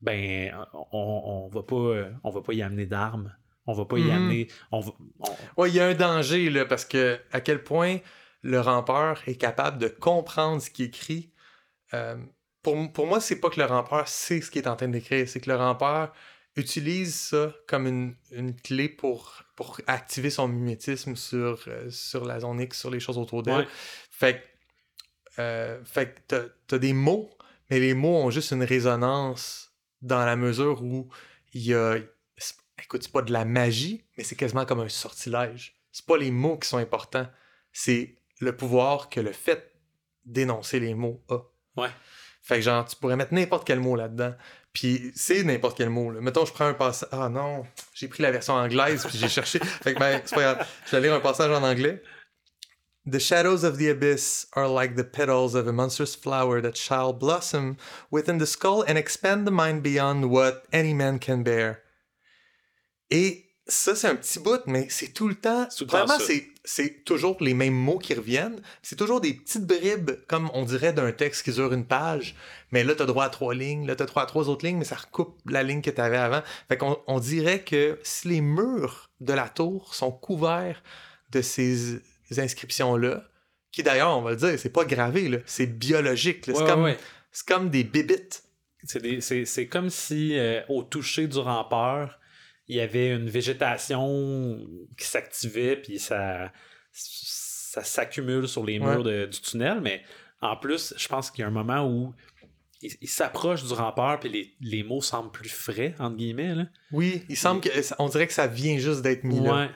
Ben, on, on va pas, on va pas y amener d'armes. On va pas y Mhm. amener. On va, on- Ouais, il y a un danger, là, parce que à quel point le rampeur est capable de comprendre ce qu'il écrit. Euh, pour, pour moi, c'est pas que le rampeur sait ce qu'il est en train d'écrire, c'est que le rampeur utilise ça comme une, une clé pour, pour activer son mimétisme sur, euh, sur la zone X, sur les choses autour d'elle. Ouais. Fait que, euh, fait que t'as- des mots, mais les mots ont juste une résonance dans la mesure où il y a. Écoute, c'est pas de la magie, mais c'est quasiment comme un sortilège. C'est pas les mots qui sont importants, c'est le pouvoir que le fait d'énoncer les mots a. Ouais. Fait que genre, tu pourrais mettre n'importe quel mot là-dedans. Puis c'est n'importe quel mot. Là. Mettons, je prends un passage. Ah non, j'ai pris la version anglaise, puis j'ai cherché. Fait que ben, c'est pas grave. Je vais lire un passage en anglais. The shadows of the abyss are like the petals of a monstrous flower that shall blossom within the skull and expand the mind beyond what any man can bear. Et ça, c'est un petit bout, mais c'est tout le temps. Tout Vraiment, c'est, c'est toujours les mêmes mots qui reviennent. C'est toujours des petites bribes, comme on dirait d'un texte qui dure une page. Mais là, t'as droit à trois lignes. Là, t'as droit à trois autres lignes, mais ça recoupe la ligne que t'avais avant. Fait qu'on on dirait que si les murs de la tour sont couverts de ces inscriptions-là, qui d'ailleurs, on va le dire, c'est pas gravé, c'est biologique. c'est, Ouais, comme, ouais, comme des bibites. C'est, des- c'est- c'est comme si euh, au toucher du rampeur, il y avait une végétation qui s'activait, puis ça, ça s'accumule sur les murs de- du tunnel. Mais en plus, je pense qu'il y a un moment où il, il s'approche du rampeur, puis les, les mots semblent plus frais, entre guillemets. Là. Oui, il semble que on dirait que ça vient juste d'être mis là. Ouais.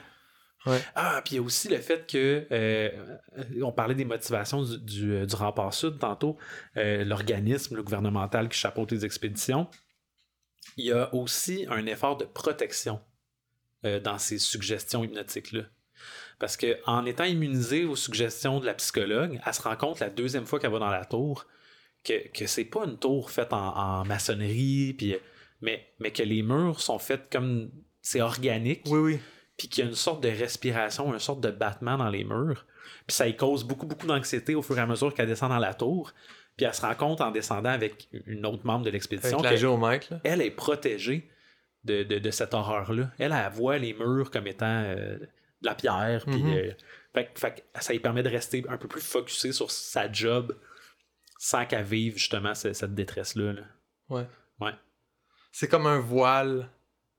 Ouais. Ah, puis il y a aussi le fait que euh, on parlait des motivations du, du, euh, du rempart sud tantôt, euh, l'organisme le gouvernemental qui chapeaute les expéditions. Il y a aussi un effort de protection euh, dans ces suggestions hypnotiques-là. Parce que en étant immunisée aux suggestions de la psychologue, elle se rend compte la deuxième fois qu'elle va dans la tour que, que c'est pas une tour faite en, en maçonnerie, puis, mais, mais que les murs sont faits comme c'est organique, Oui, oui. puis qu'il y a une sorte de respiration, une sorte de battement dans les murs. Puis ça y cause beaucoup, beaucoup d'anxiété au fur et à mesure qu'elle descend dans la tour. Puis elle se rend compte en descendant avec une autre membre de l'expédition Avec la que géomètre, là. elle est protégée de, de, de cette horreur-là. Elle, elle voit les murs comme étant euh, de la pierre. Puis, Mhm. euh, fait, ça lui permet de rester un peu plus focusé sur sa job sans qu'elle vive justement ce- cette détresse-là. là. Ouais. Ouais. C'est comme un voile,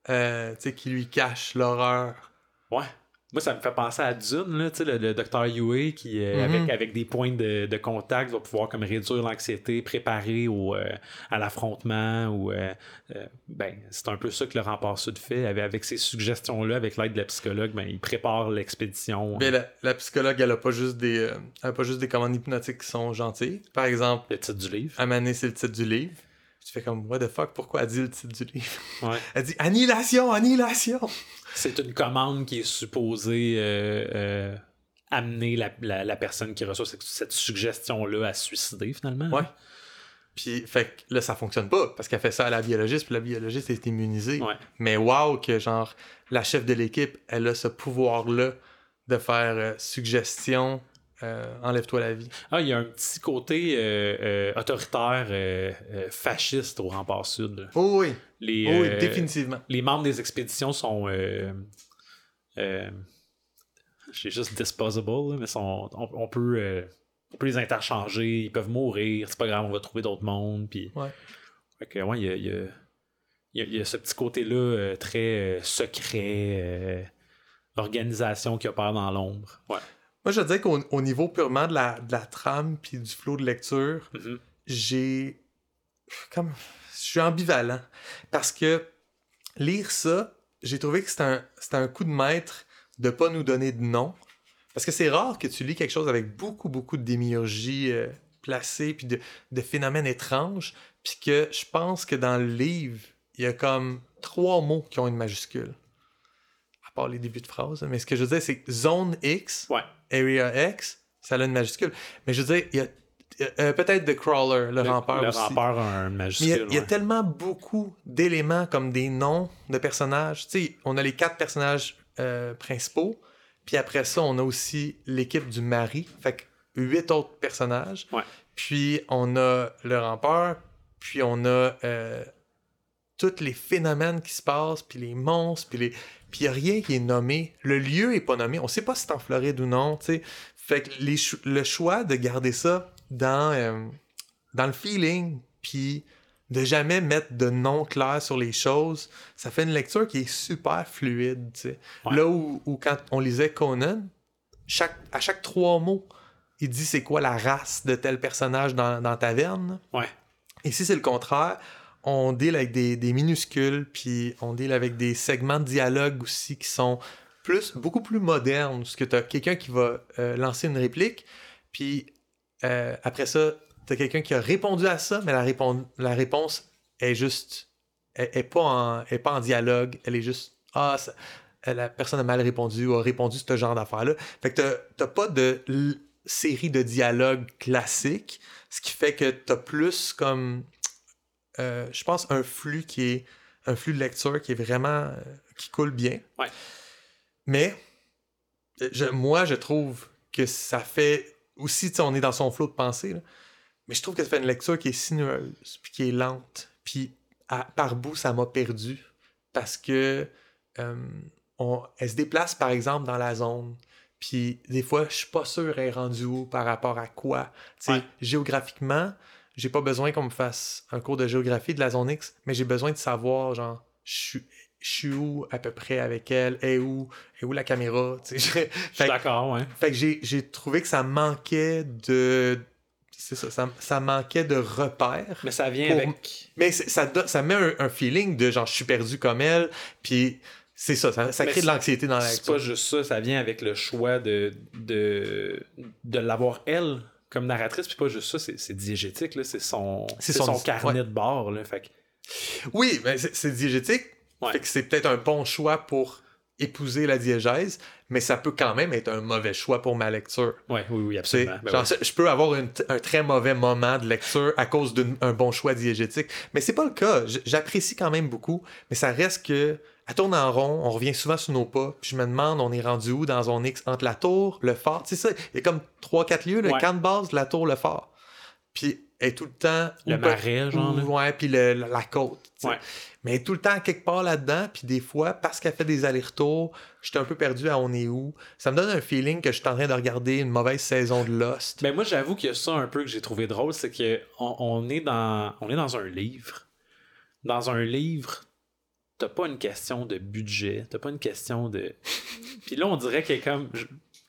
euh, qui lui cache l'horreur. Ouais. Moi, ça me fait penser à Dune, là, le, le docteur Yue qui, euh, Mhm. avec, avec des points de, de contact, va pouvoir comme réduire l'anxiété, préparer au, euh, à l'affrontement. ou euh, euh, ben, C'est un peu ça que le rempart sud fait. Avec, avec ces suggestions-là, avec l'aide de la psychologue, ben, il prépare l'expédition. Mais la, la psychologue, elle a pas juste des, euh, elle a pas juste des commandes hypnotiques qui sont gentilles. Par exemple, Le titre du livre. à Mané, c'est le titre du livre. Tu fais comme, what the fuck, pourquoi elle dit le titre du livre? Ouais. Elle dit annihilation, annihilation! C'est une commande qui est supposée euh, euh, amener la, la- la personne qui reçoit cette, cette suggestion-là à se suicider, finalement. Ouais. Puis, fait que là, ça fonctionne pas, parce qu'elle fait ça à la biologiste, puis la biologiste est immunisée. Ouais. Mais wow, que genre, la chef de l'équipe, elle a ce pouvoir-là de faire euh, suggestion, euh, enlève-toi la vie. Ah, il y a un petit côté euh, euh, autoritaire, fasciste au rempart sud. là. Oh oui, Les, oh oui, définitivement. les membres des expéditions sont. J'ai juste disposable, là, mais sont, on, on peut, on peut les interchanger, ils peuvent mourir, c'est pas grave, on va trouver d'autres mondes. Puis, Ouais. Fait que, ouais, il y a, il y a- il y a- ce petit côté-là très secret, organisation qui opère dans l'ombre. Ouais. Moi, je dirais qu'au au niveau purement de la, de la trame puis du flot de lecture, Mhm. j'ai. Comme. Je suis ambivalent. Parce que lire ça, j'ai trouvé que c'était un, un coup de maître de pas nous donner de nom. Parce que c'est rare que tu lis quelque chose avec beaucoup, beaucoup de démiurgie euh, placée puis de, de phénomènes étranges. Puis que je pense que dans le livre, il y a comme trois mots qui ont une majuscule. Part les débuts de phrase. Mais ce que je veux dire, c'est zone X, Ouais. Area X, ça a une majuscule. Mais je veux dire, il y a euh, peut-être The Crawler, le, rampeur le aussi. rampeur a un Mais il y a, majuscule. il y a tellement beaucoup d'éléments comme des noms de personnages. Tu sais, on a les quatre personnages euh, principaux, puis après ça, on a aussi l'équipe du mari, fait que huit autres personnages. Ouais. Puis on a le rampeur, puis on a euh, tous les phénomènes qui se passent, puis les monstres, puis les... Puis il n'y a rien qui est nommé. Le lieu est pas nommé. On sait pas si c'est en Floride ou non, tu sais. Fait que les cho- le choix de garder ça dans, euh, dans le feeling, puis de jamais mettre de nom clair sur les choses, ça fait une lecture qui est super fluide, tu sais. Ouais. Là où, où quand on lisait Conan, chaque, à chaque trois mots, il dit c'est quoi la race de tel personnage dans, dans Taverne. Ouais. Ici, c'est le contraire. On deal avec des, minuscules, puis on deal avec des segments de dialogue aussi qui sont plus, beaucoup plus modernes, parce que tu as quelqu'un qui va euh, lancer une réplique, puis euh, après ça, tu as quelqu'un qui a répondu à ça, mais la, répon- la réponse est juste, est pas en, dialogue, elle est juste, ah, ça- la personne a mal répondu ou a répondu ce genre d'affaires-là. Fait que t'as- pas de série de dialogues classiques, ce qui fait que t'as plus comme, euh, je pense, un flux qui est, un flux de lecture qui est vraiment, euh, qui coule bien. Ouais. Mais, euh, je- moi, je trouve que ça fait, aussi, on est dans son flot de pensée, là, mais je trouve que ça fait une lecture qui est sinueuse, puis qui est lente, puis à- par bout, ça m'a perdu, parce que euh, on, elle se déplace, par exemple, dans la zone, puis des fois, je suis pas sûr elle est rendue où par rapport à quoi. Ouais. géographiquement, j'ai pas besoin qu'on me fasse un cours de géographie de la zone X, mais j'ai besoin de savoir, genre, je suis où à peu près avec elle, et où, est où la caméra, tu sais. Je suis d'accord, ouais. fait que j'ai, trouvé que ça manquait de. C'est ça, ça, ça manquait de repères. Mais ça vient Pour- avec. Mais ça, ça met un, un feeling de genre je suis perdu comme elle, puis c'est ça, ça, crée de l'anxiété dans la C'est pas juste ça, ça vient avec le choix de, de, de l'avoir elle comme narratrice, puis pas juste ça, c'est, diégétique, là, c'est son, son- son, carnet ouais. de bord. Là, fait que- Oui, mais c'est, diégétique, Ouais. fait que c'est peut-être un bon choix pour épouser la diégèse, mais ça peut quand même être un mauvais choix pour ma lecture. Ouais, oui, oui, absolument. Ben genre, ouais. Je peux avoir une- un très mauvais moment de lecture à cause d'un bon choix diégétique. Mais c'est pas le cas. J'apprécie quand même beaucoup, mais ça reste que. Elle tourne en rond, on revient souvent sur nos pas, puis je me demande, on est rendu où dans un X entre la tour, le phare, tu sais ça, il y a comme 3-4 lieux, le Ouais. camp de base, la tour, le phare. Puis elle est tout le temps... Le marais, genre, là. Ouais, puis le- la, la côte. Ouais. Mais elle est tout le temps quelque part là-dedans, puis des fois, parce qu'elle fait des allers-retours, j'étais un peu perdu à on est où. Ça me donne un feeling que je suis en train de regarder une mauvaise saison de Lost. Ben moi j'avoue qu'il y a ça un peu que j'ai trouvé drôle, c'est que on, on est dans on est dans un livre. Dans un livre, t'as pas une question de budget, t'as pas une question de. Puis là on dirait qu'elle est comme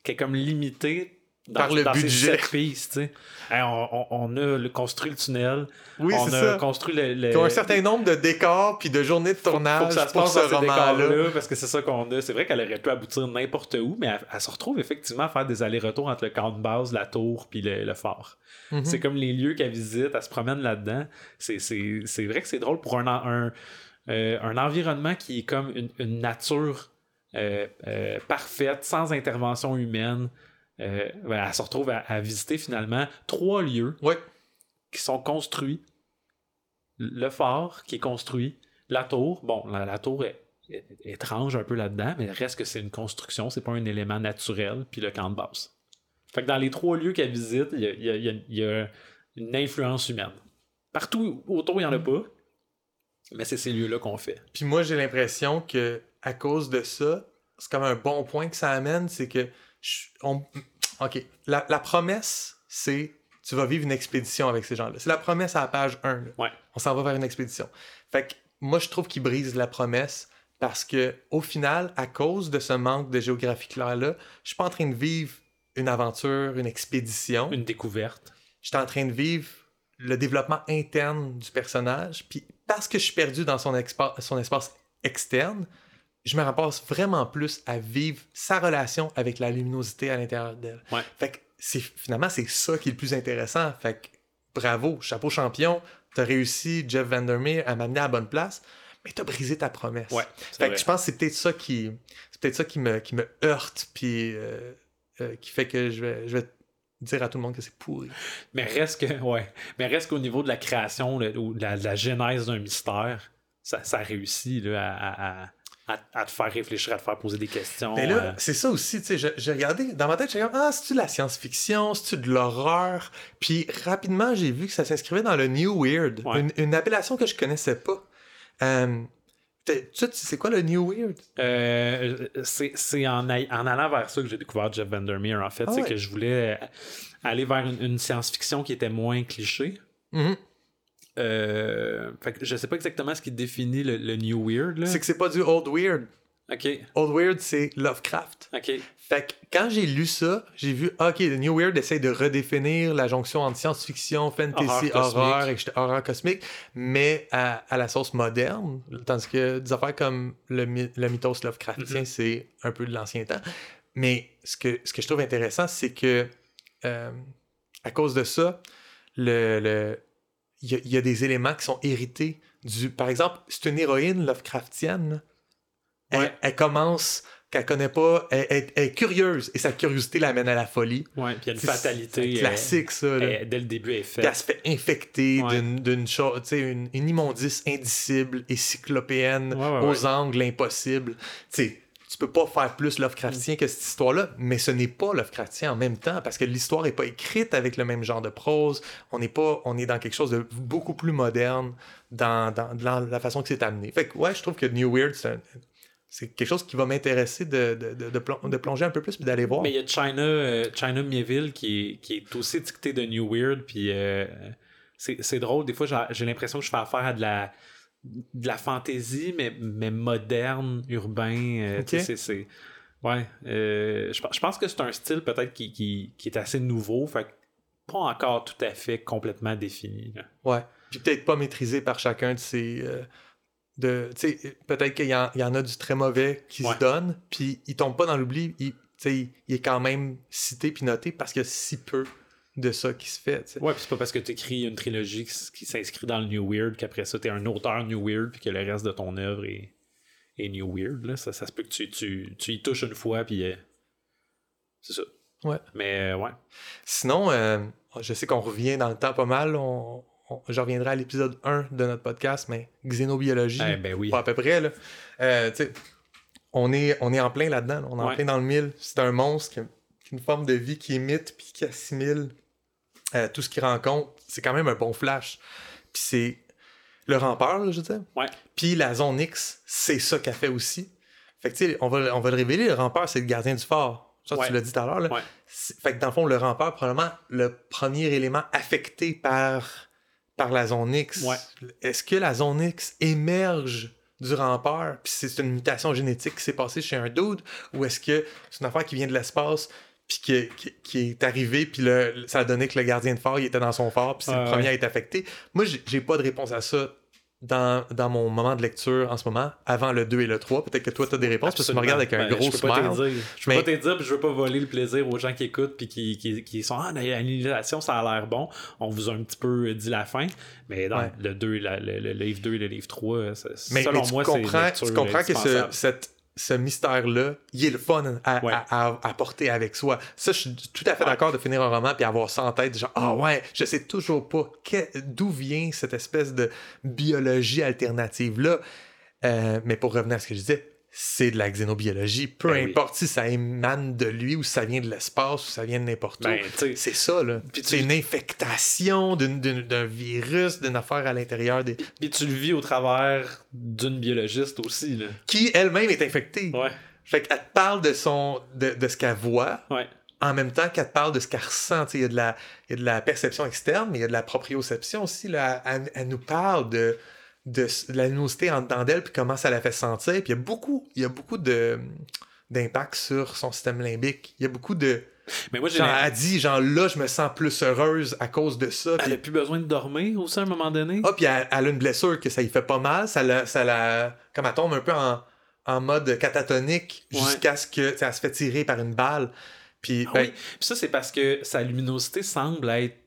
qu'elle est comme limitée dans, Par le dans budget. sept pistes, tu sais. Hey, on, on- on a le- construit le tunnel, Oui, on a ça. construit le, le- un certain nombre de décors puis de journées de tournage faut que ça se pour passe ce roman-là. décors-là, parce que c'est ça qu'on a. C'est vrai qu'elle aurait pu aboutir n'importe où, mais elle, elle se retrouve effectivement à faire des allers-retours entre le camp de base, la tour, puis le, le phare. Mhm. C'est comme les lieux qu'elle visite, elle se promène là-dedans. C'est, vrai que c'est drôle pour un, un, euh, un environnement qui est comme une, une nature euh, euh, parfaite, sans intervention humaine. Ben, elle se retrouve à, à visiter finalement trois lieux qui sont construits. Le phare qui est construit, la tour. Bon, la, la tour est, est- est étrange un peu là-dedans, mais reste que c'est une construction, c'est pas un élément naturel, puis le camp de base. Fait que dans les trois lieux qu'elle visite, il y y a une influence humaine. Partout autour, il n'y en a pas, mais c'est ces lieux-là qu'on fait. Puis moi, j'ai l'impression que à cause de ça, c'est comme un bon point que ça amène, c'est que je- on, ok, la, la promesse, c'est tu vas vivre une expédition avec ces gens-là. C'est la promesse à la page 1. là. Ouais. On s'en va vers une expédition. Fait que moi, je trouve qu'il brise la promesse parce que au final, à cause de ce manque de géographie claire-là, je suis pas en train de vivre une aventure, une expédition. Une découverte. J'étais en train de vivre le développement interne du personnage, puis parce que je suis perdu dans son, espace externe, je me rapporte vraiment plus à vivre sa relation avec la luminosité à l'intérieur d'elle. Ouais. Fait que c'est, finalement, c'est ça qui est le plus intéressant. Fait que bravo, chapeau champion, t'as réussi, Jeff Vandermeer, à m'amener à la bonne place, mais t'as brisé ta promesse. Ouais, Fait que je pense que c'est peut-être ça qui, c'est peut-être ça qui me, qui me heurte, puis euh, euh, qui fait que je vais, je vais dire à tout le monde que c'est pourri. Mais reste que, ouais. Mais reste qu'au niveau de la création le- ou de la, de la genèse d'un mystère, ça, ça réussit là, à, à- à- à te faire réfléchir, à te faire poser des questions. Mais là, euh, c'est ça aussi, tu sais, j'ai regardé, dans ma tête, j'ai comme, ah, c'est-tu de la science-fiction, c'est-tu de l'horreur? Puis rapidement, j'ai vu que ça s'inscrivait dans le New Weird, Ouais. une, une appellation que je connaissais pas. Euh, tu sais, c'est quoi le New Weird? Euh, c'est en, allant vers ça que j'ai découvert Jeff Vandermeer, en fait. Ah c'est ouais. que je voulais aller vers une, une science-fiction qui était moins cliché. Mhm. Euh, fait que je sais pas exactement ce qui définit le, le New Weird. C'est que c'est pas du Old Weird. Ok, Old Weird, c'est Lovecraft. ok. Fait que quand j'ai lu ça, j'ai vu, ok, le New Weird essaie de redéfinir la jonction entre science-fiction, fantasy, Horreur etc., horreur cosmique, mais à, à la sauce moderne. Tandis que des affaires comme le, my- le mythos Lovecraftien, Mhm. c'est un peu de l'ancien temps. Mais ce que, ce que je trouve intéressant, c'est que euh, à cause de ça, le, le- il y, a- il y a des éléments qui sont hérités du. Par exemple, c'est une héroïne Lovecraftienne. Elle, commence qu'elle connaît pas, elle, elle- elle est curieuse et sa curiosité l'amène à la folie. Ouais, puis il y a une fatalité. c'est classique ça. là. euh, euh, dès le début, elle est Puis elle se fait infecter Ouais. d'une- chose, tu sais, une, une immondice indicible et cyclopéenne Ouais, aux angles impossibles. Tu sais, tu peux pas faire plus Lovecraftien que cette histoire-là, mais ce n'est pas Lovecraftien en même temps parce que l'histoire n'est pas écrite avec le même genre de prose. On n'est pas, on est dans quelque chose de beaucoup plus moderne dans, dans- dans la façon que c'est amené. Fait que ouais, je trouve que New Weird, c'est un- c'est quelque chose qui va m'intéresser de, de, de- de plon- de plonger un peu plus puis d'aller voir. Mais il y a China, euh, China Mieville qui est, qui est aussi dicté de New Weird. Puis euh, c'est drôle. Des fois, j'ai- l'impression que je fais affaire à de la, de la fantaisie, mais, mais moderne, urbain. euh, c'est-. Ouais. je, pense- je pense que c'est un style peut-être qui, qui, qui est assez nouveau. Fait pas encore tout à fait complètement défini. là. Ouais. Puis peut-être pas maîtrisé par chacun de ces. De, tu peut-être qu'il y, y en a du très mauvais qui Ouais. se donne, puis il tombe pas dans l'oubli. Il, tu il, il est quand même cité puis noté parce qu'il y a si peu de ça qui se fait. tu sais. Ouais, puis c'est pas parce que tu écris une trilogie qui, s'inscrit dans le New Weird qu'après ça, t'es un auteur New Weird puis que le reste de ton œuvre est, est new weird. Là. Ça, ça se peut que tu, tu, tu y touches une fois, puis euh, c'est ça. Ouais. Mais euh, ouais. Sinon, euh, je sais qu'on revient dans le temps pas mal. On- je reviendrai à l'épisode 1 de notre podcast, mais xénobiologie, Eh ben oui. pas à peu près. Là. Euh, on, est, on est en plein là-dedans. là. On est en plein dans le mille. C'est un monstre qui a, une forme de vie qui imite puis qui assimile euh, tout ce qu'il rencontre. C'est quand même un bon flash. Puis c'est le rampeur, là, je veux dire. Ouais. Puis la zone X, c'est ça qu'elle fait aussi. Fait que, tu sais, on va, on va le révéler, le rampeur, c'est le gardien du fort. Ça, Ouais. tu l'as dit tout à l'heure. là. Ouais. C'est- Fait que dans le fond, le rampeur, probablement le premier élément affecté par, par la zone X. Ouais. Est-ce que la zone X émerge du rampeur, puis c'est une mutation génétique qui s'est passée chez un dude, ou est-ce que c'est une affaire qui vient de l'espace, puis qui, qui- qui est arrivée, puis ça a donné que le gardien de phare, il était dans son phare, puis c'est le premier ouais. à être affecté? Moi, j'ai j'ai pas de réponse à ça dans, dans mon moment de lecture en ce moment, avant le 2 et le 3. Peut-être que toi, tu as des réponses, parce que tu me regardes avec un Ben, gros je peux pas te smile. dire. Je peux Mais- pas te dire, puis je veux pas voler le plaisir aux gens qui écoutent puis qui, qui, qui sont Ah, l'annihilation, ça a l'air bon. On vous a un petit peu dit la fin. Mais dans Ouais. le, 2, la- le, le livre 2 et le livre 3, ça- Mais, selon mais tu moi, c'est tu comprends que ce, cette- ce mystère-là, il est le fun à, Ouais. à- à- à porter avec soi. Ça, je suis tout à fait Ouais. d'accord de finir un roman puis avoir ça en tête, genre, ah ouais, je sais toujours pas d'où vient cette espèce de biologie alternative-là. Euh, mais pour revenir à ce que je disais, c'est de la xénobiologie. Peu Ben oui. importe si ça émane de lui ou si ça vient de l'espace ou ça vient de n'importe Ben, où. C'est ça, là. Tu- C'est une infectation d'un virus, d'une affaire à l'intérieur des... Puis tu le vis au travers d'une biologiste aussi. Là. qui elle-même est infectée. Ouais, Fait qu'elle te parle de son de, de ce qu'elle voit ouais. en même temps qu'elle te parle de ce qu'elle ressent. Il y, a de la- il y a de la perception externe, mais il y a de la proprioception aussi. Là. Elle, elle nous parle de, de, la luminosité en dedans d'elle, puis comment ça la fait sentir. Puis il y a beaucoup, il y a beaucoup de d'impact sur son système limbique. Il y a beaucoup de... Mais moi, j'ai Genre, elle dit, genre là, je me sens plus heureuse à cause de ça. Elle Puis a plus besoin de dormir aussi à un moment donné? ah, puis elle, elle a une blessure que ça y fait pas mal. Ça la, ça la comme elle tombe un peu en, en mode catatonique Ouais. jusqu'à ce que ça se fait tirer par une balle. Puis, Ah ben, oui. Puis ça, c'est parce que sa luminosité semble être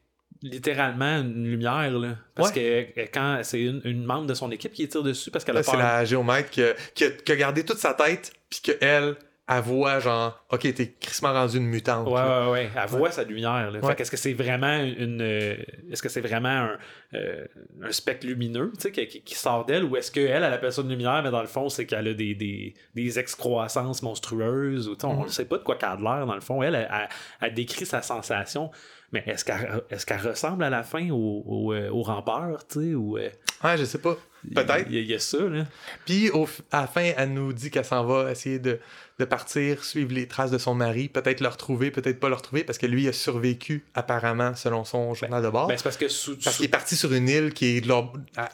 littéralement une lumière. Là. Parce que euh, quand c'est une, une membre de son équipe qui tire dessus parce qu'elle a c'est la géomètre qui a, qui a- qui a gardé toute sa tête, puis qu'elle, elle voit genre, ok, t'es crissement rendu une mutante. Ouais, là. ouais, ouais. Elle voit sa lumière. Là. Ouais. Fait qu'est-ce que c'est vraiment une. euh, est-ce que c'est vraiment un, euh, un spectre lumineux tu sais, qui, qui- qui sort d'elle ou est-ce qu'elle, elle appelle ça une lumière, mais dans le fond, c'est qu'elle a des, des, des excroissances monstrueuses ou tu sais, on ne sait pas de quoi qu'elle a de l'air dans le fond. Elle, elle, elle- elle décrit sa sensation. Mais est-ce qu'elle est qu'elle ressemble à la fin au, au, euh, au rampeur, tu sais, ou... euh, Ouais, je sais pas. Peut-être. Il y, a- il y a ça, là. Puis au à la fin, elle nous dit qu'elle s'en va essayer de, de partir, suivre les traces de son mari, peut-être le retrouver, peut-être pas le retrouver, parce que lui a survécu apparemment selon son journal de bord. Ben, c'est parce que sous, Parce sous- qu'il est parti sur une île qui est de leur... à-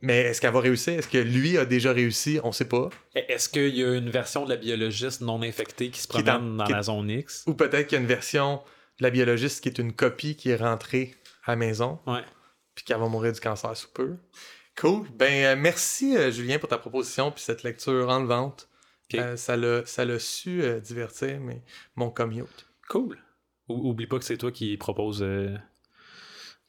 Mais est-ce qu'elle va réussir? Est-ce que lui a déjà réussi? On sait pas. Est-ce qu'il y a une version de la biologiste non infectée qui se Qui promène en- dans qui la zone X? Ou peut-être qu'il y a une version de la biologiste qui est une copie qui est rentrée à la maison, Ouais. puis qu'elle va mourir du cancer sous peu. Cool. Ben, euh, merci, euh, Julien, pour ta proposition, puis cette lecture enlevante. Euh, ça l'a ça su euh, divertir mais mon commute. Cool. Ou- oublie pas que c'est toi qui propose euh,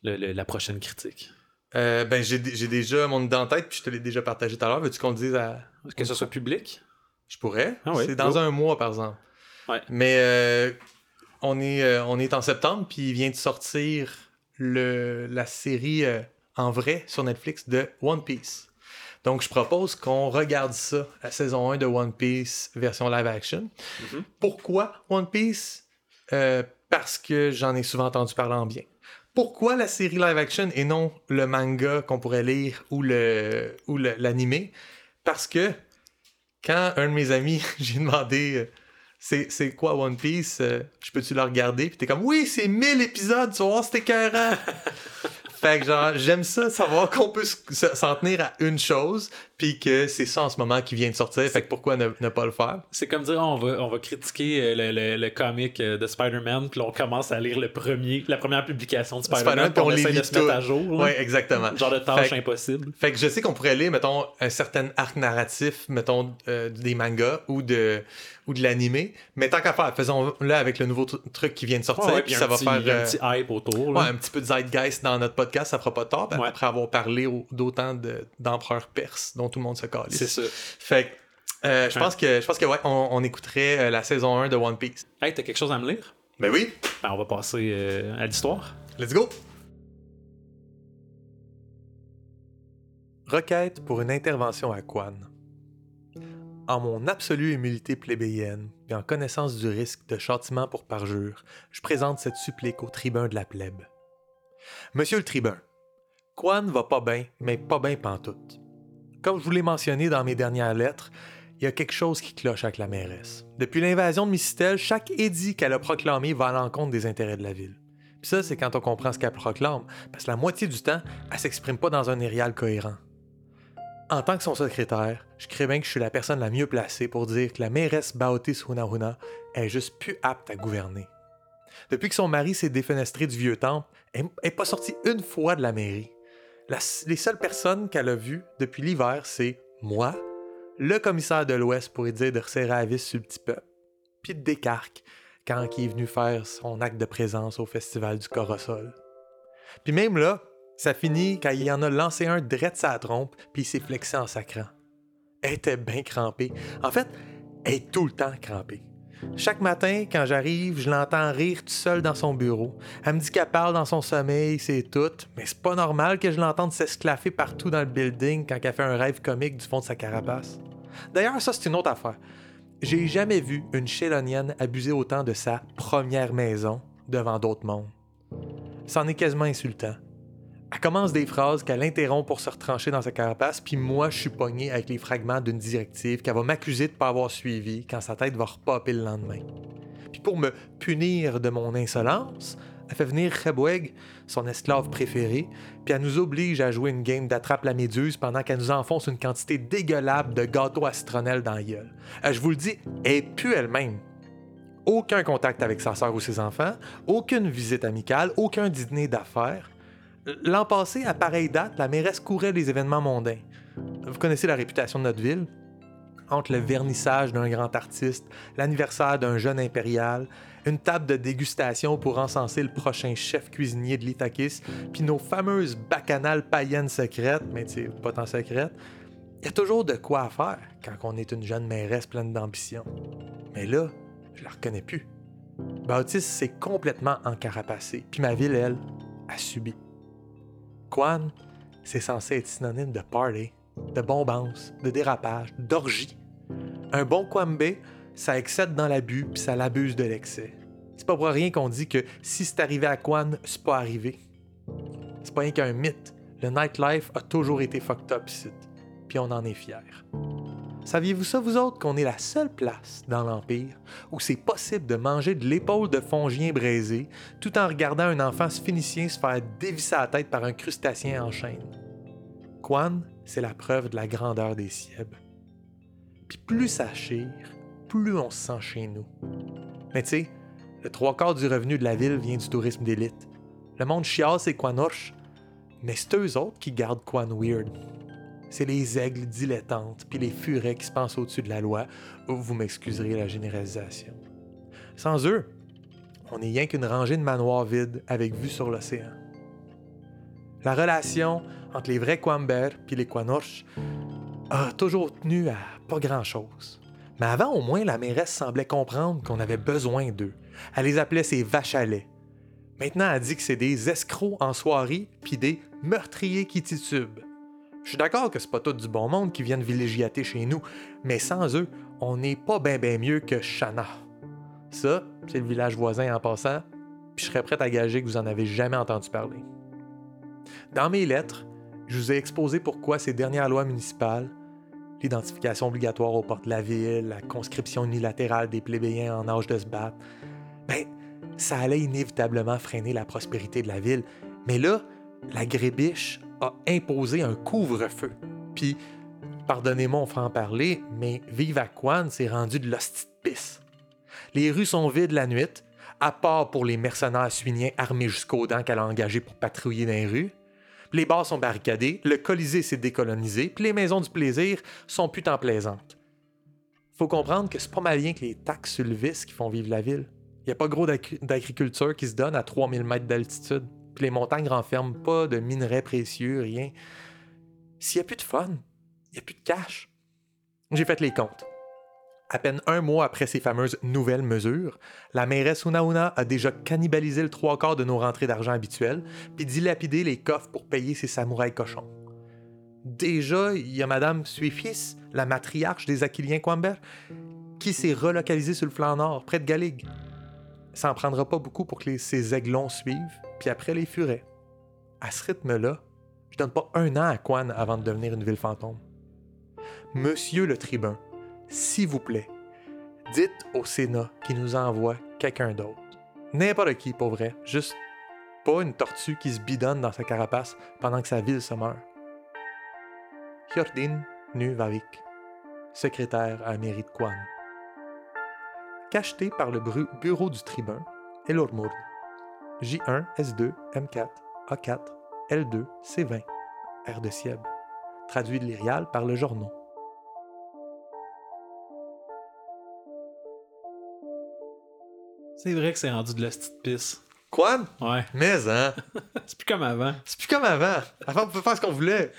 le- le- la prochaine critique. Ben, j'ai déjà mon idée en tête, puis je te l'ai déjà partagé tout à l'heure. Veux-tu qu'on le dise à... Que ce soit public? Je pourrais. Ah c'est dans go. un mois, par exemple. Ouais. Mais on, est, on est en septembre, puis il vient de sortir le, la série en vrai sur Netflix de One Piece. Donc, je propose qu'on regarde ça, la saison 1 de One Piece version live action. Mhm. Pourquoi One Piece? Euh, Parce que j'en ai souvent entendu parler en bien. Pourquoi la série live action et non le manga qu'on pourrait lire ou le ou l'animé? Parce que quand un de mes amis, j'ai demandé euh, c'est c'est quoi One Piece Euh, Je peux-tu le regarder? Puis t'es comme oui, c'est 1000 épisodes, tu vas voir, c'est écœurant. fait que genre, j'aime ça, savoir qu'on peut s'en tenir à une chose, puis que c'est ça en ce moment qui vient de sortir. Fait que pourquoi ne, ne pas le faire? C'est comme dire, on va, on va critiquer euh, le, le, le comic euh, de Spider-Man, puis on commence à lire le premier, la première publication de Spider-Man, Spider-Man, puis on, on essaie de se mettre à jour. Ouais, exactement. Genre de tâche Fait- impossible. Fait que je sais qu'on pourrait lire, mettons, un certain arc narratif, mettons, euh, des mangas ou de, ou de l'animé. Mais tant qu'à faire, faisons-le avec le nouveau tru- truc qui vient de sortir, Ouais, ouais, puis ça va faire un petit hype autour. ouais, là. un petit peu de zeitgeist dans notre podcast, ça fera pas de tort, ben, Ouais. après avoir parlé au- d'autant de- d'empereurs perses dont tout le monde se calisse. C'est ça. Fait que, euh, je Ouais. pense que, je pense que ouais, on, on écouterait euh, la saison 1 de One Piece. Hey, t'as quelque chose à me lire? Ben oui, Ben, on va passer euh, à l'histoire. let's go! Requête pour une intervention à Quan. En mon absolue humilité plébéienne et en connaissance du risque de châtiment pour parjure, je présente cette supplique au tribun de la plèbe. Monsieur le tribun, Quan va pas bien, mais pas bien pantoute. Comme je vous l'ai mentionné dans mes dernières lettres, il y a quelque chose qui cloche avec la mairesse. Depuis l'invasion de Mistel, chaque édit qu'elle a proclamé va à l'encontre des intérêts de la ville. Puis ça, c'est quand on comprend ce qu'elle proclame, parce que la moitié du temps, elle s'exprime pas dans un érial cohérent. En tant que son secrétaire, je crée bien que je suis la personne la mieux placée pour dire que la mairesse Baotis Hunahuna est juste plus apte à gouverner. Depuis que son mari s'est défenestré du vieux temple, elle n'est pas sortie une fois de la mairie. Les seules personnes qu'elle a vues depuis l'hiver, c'est moi, le commissaire de l'Ouest pour dire de resserrer la vis sur le petit puis Descartes quand il est venu faire son acte de présence au festival du Corosol. Puis même là, ça finit quand il en a lancé un direct sa trompe, puis il s'est flexé en sacrant. Elle était bien crampée. En fait, elle est tout le temps crampée. Chaque matin, quand j'arrive, je l'entends rire tout seul dans son bureau. Elle me dit qu'elle parle dans son sommeil, c'est tout, mais c'est pas normal que je l'entende s'esclaffer partout dans le building quand elle fait un rêve comique du fond de sa carapace. D'ailleurs, ça, c'est une autre affaire. J'ai jamais vu une chélonienne abuser autant de sa première maison devant d'autres mondes. C'en est quasiment insultant. Elle commence des phrases qu'elle interrompt pour se retrancher dans sa carapace, puis moi, je suis pogné avec les fragments d'une directive qu'elle va m'accuser de ne pas avoir suivi quand sa tête va repopper le lendemain. Puis pour me punir de mon insolence, elle fait venir Rebweg, son esclave préféré, puis elle nous oblige à jouer une game d'attrape la méduse pendant qu'elle nous enfonce une quantité dégueulable de gâteaux à citronnelle dans la gueule. Euh, je vous le dis, elle plus elle-même. Aucun contact avec sa sœur ou ses enfants, aucune visite amicale, aucun dîner d'affaires. L'an passé, à pareille date, la mairesse courait les événements mondains. Vous connaissez la réputation de notre ville? Entre le vernissage d'un grand artiste, l'anniversaire d'un jeune impérial, une table de dégustation pour encenser le prochain chef cuisinier de l'Itakis, puis nos fameuses bacchanales païennes secrètes, mais tu pas tant secrètes, il y a toujours de quoi faire quand on est une jeune mairesse pleine d'ambition. Mais là, je la reconnais plus. Baptiste s'est complètement encarapacé, puis ma ville, elle, a subi. Quan, c'est censé être synonyme de party, de bombance, de dérapage, d'orgie. Un bon Kwambe, ça excède dans l'abus puis ça l'abuse de l'excès. C'est pas pour rien qu'on dit que si c'est arrivé à Quan, c'est pas arrivé. C'est pas rien qu'un mythe. Le nightlife a toujours été fucked up ici. Puis on en est fiers. Saviez-vous ça, vous autres, qu'on est la seule place dans l'Empire où c'est possible de manger de l'épaule de fongien braisé tout en regardant un enfant phénicien se faire dévisser la tête par un crustacien en chaîne? Quan, c'est la preuve de la grandeur des Siebes. Puis plus ça chire, plus on se sent chez nous. Mais tu sais, le trois quarts du revenu de la ville vient du tourisme d'élite. Le monde chiasse et Quanorche, mais c'est eux autres qui gardent Quan weird. C'est les aigles dilettantes puis les furets qui se pensent au-dessus de la loi. Vous m'excuserez la généralisation. Sans eux, on n'est rien qu'une rangée de manoirs vides avec vue sur l'océan. La relation entre les vrais Quamber puis les Quanorches a toujours tenu à pas grand-chose. Mais avant, au moins, la mairesse semblait comprendre qu'on avait besoin d'eux. Elle les appelait ses vaches à lait. Maintenant, elle dit que c'est des escrocs en soirée puis des meurtriers qui titubent. Je suis d'accord que c'est pas tout du bon monde qui viennent villégiater chez nous, mais sans eux, on n'est pas bien ben mieux que Chana. Ça, c'est le village voisin en passant, puis je serais prêt à gager que vous en avez jamais entendu parler. Dans mes lettres, je vous ai exposé pourquoi ces dernières lois municipales, l'identification obligatoire aux portes de la ville, la conscription unilatérale des plébéiens en âge de se battre, ben, ça allait inévitablement freiner la prospérité de la ville. Mais là, la grébiche a imposé un couvre-feu. Puis, pardonnez-moi, on fait en parler, mais Vive s'est rendu de l'hostie. Les rues sont vides la nuit, à part pour les mercenaires suiniens armés jusqu'aux dents qu'elle a engagés pour patrouiller dans les rues. Les bars sont barricadés, le Colisée s'est décolonisé, puis les maisons du plaisir sont plus tant plaisantes. Faut comprendre que c'est pas mal rien que les taxes sur le vice qui font vivre la ville. Il n'y a pas gros d'agri- d'agriculture qui se donne à 3000 mètres d'altitude. Les montagnes renferment pas de minerais précieux, rien. S'il n'y a plus de fun, il n'y a plus de cash. J'ai fait les comptes. À peine un mois après ces fameuses nouvelles mesures, la mairesse Unauna a déjà cannibalisé le trois quarts de nos rentrées d'argent habituelles, puis dilapidé les coffres pour payer ses samouraïs cochons. Déjà, il y a Madame Suifis, la matriarche des Aquiliens Quamber, qui s'est relocalisée sur le flanc nord, près de Galig. Ça en prendra pas beaucoup pour que les- ces aiglons suivent, puis après les furets. À ce rythme-là, je donne pas un an à Quan avant de devenir une ville fantôme. Monsieur le tribun, s'il vous plaît, dites au Sénat qu'il nous envoie quelqu'un d'autre. N'importe qui, pour vrai. Juste pas une tortue qui se bidonne dans sa carapace pendant que sa ville se meurt. Hjordin Nuvavik, secrétaire à la mairie de Quan. Cacheté par le bureau du tribun, Elormurd. J1, S2, M4, A4, L2, C20, R de Sieb. Traduit de l'Irial par le journaux. C'est vrai que c'est rendu de la petite pisse. Quan? Ouais. Mais, hein? C'est plus comme avant. C'est plus comme avant. Avant, on pouvait faire ce qu'on voulait.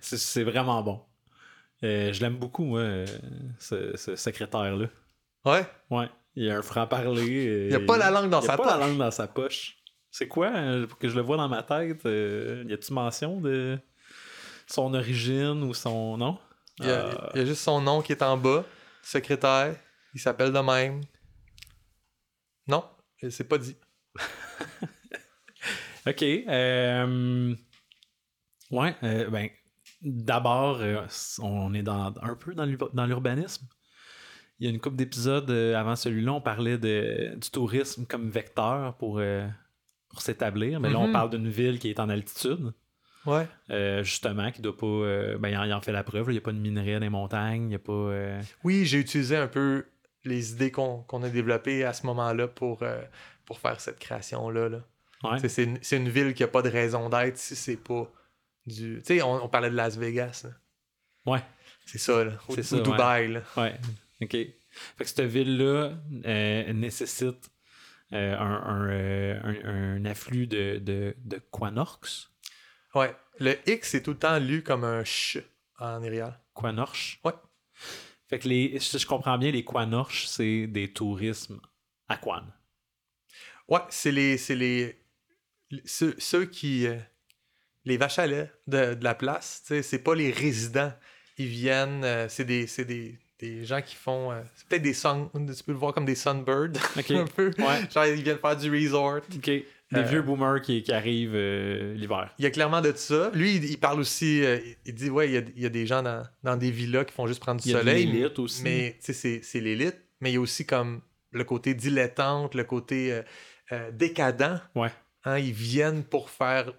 C'est- vraiment bon. Euh, je l'aime beaucoup, moi, euh, ce, ce secrétaire-là. Ouais? Ouais. Il y a un franc-parler. Il a pas la langue dans il a sa pas la poche. langue dans sa poche. C'est quoi, euh, pour que je le vois dans ma tête? euh, y a-tu mention de son origine ou son nom? Il y, a, Euh, il y a juste son nom qui est en bas. Secrétaire. Il s'appelle de même. Non, c'est pas dit. Ok. euh, ouais, euh, ben, d'abord, euh, on est dans, un peu dans l'urbanisme. Il y a une couple d'épisodes euh, avant celui-là, on parlait de, du tourisme comme vecteur pour, euh, pour s'établir. Mais là, on Mhm. parle d'une ville qui est en altitude, Ouais. euh, justement, qui doit pas. euh, ben, il en, fait la preuve. Il n'y a pas de minerais dans les montagnes. Il a pas. Oui, j'ai utilisé un peu les idées qu'on a développées à ce moment-là pour, pour faire cette création-là. là. ouais. C'est une, ville qui a pas de raison d'être si c'est pas du. Tu sais, on, on parlait de Las Vegas. là. Ouais. C'est ça, là. Ou, ça, ouais. Dubaï, là. Ouais, ok. Fait que cette ville-là euh, nécessite euh, un, un, euh, un- un afflux de, de, de Quanorx. Ouais. Le X est tout le temps lu comme un ch en irial. Quanorch. Ouais. Fait que les, si je comprends bien, les Quanorch, c'est des tourismes à Quan. Ouais, c'est les. C'est les. Ceux, ceux qui. euh, les vaches à lait de, de la place, tu sais, c'est pas les résidents. Ils viennent. euh, c'est des. C'est des. Des gens qui font. euh, c'est peut-être des sun. Tu peux le voir comme des sunbirds. Un peu. Ouais. Genre, ils viennent faire du resort. Ok. Des Euh, vieux boomers qui, qui arrivent euh, l'hiver. Il y a clairement de ça. Lui, il, il parle aussi. il dit, ouais, il y a, il y a des gens dans, dans des villas qui font juste prendre du Il y a soleil. l'élite aussi. Mais, tu sais, c'est- c'est l'élite. Mais il y a aussi comme le côté dilettante, le côté décadent. Ouais. Hein, ils viennent pour faire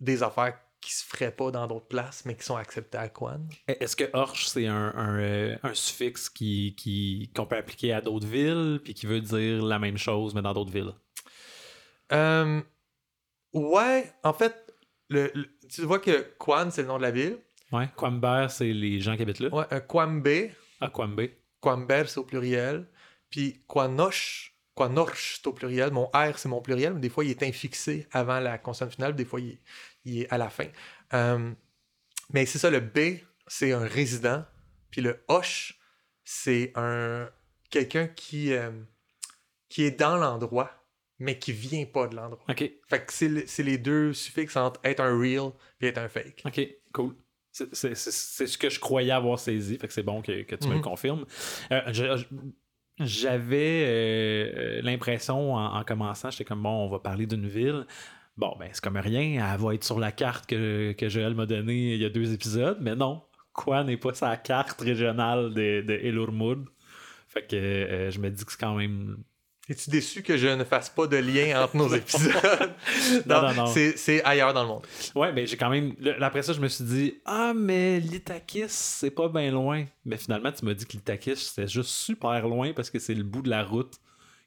des affaires qui se feraient pas dans d'autres places, mais qui sont acceptées à Quan. Est-ce que Orch, c'est un, un, euh, un suffixe qui, qui, qu'on peut appliquer à d'autres villes, puis qui veut dire la même chose, mais dans d'autres villes? Euh, ouais, en fait, le, le- tu vois que Quan, c'est le nom de la ville. Ouais. Quamber, c'est les gens qui habitent là. Ouais, un Quambe, Ah, Quambe. Quamber, c'est au pluriel. Puis Quanoche, Quanorche, c'est au pluriel. Mon R, c'est mon pluriel, mais des fois, il est infixé avant la consonne finale, des fois, il est, il est à la fin. Euh, mais c'est ça, le B, c'est un résident. Puis le Hoche, c'est un quelqu'un qui, euh, qui est dans l'endroit, mais qui vient pas de l'endroit. OK. Fait que c'est le- c'est les deux suffixes entre être un real et être un fake. OK, cool. C'est- C'est c'est- c'est ce que je croyais avoir saisi, fait que c'est bon que, que tu me le Mhm. confirmes. Euh, je- je- J'avais euh, l'impression en, en commençant, j'étais comme bon, on va parler d'une ville. Bon, ben c'est comme rien, elle va être sur la carte que, que Joël m'a donnée il y a deux épisodes, mais non, quoi n'est pas sa carte régionale de, de Elurmud. Fait que euh, je me dis que c'est quand même. Es-tu déçu que je ne fasse pas de lien entre nos épisodes? Non, non, non. c'est- ailleurs dans le monde. Ouais, ben j'ai quand même. Après ça, je me suis dit, ah, mais l'Itakis, c'est pas bien loin. Mais finalement, tu m'as dit que l'Itakis, c'était juste super loin parce que c'est le bout de la route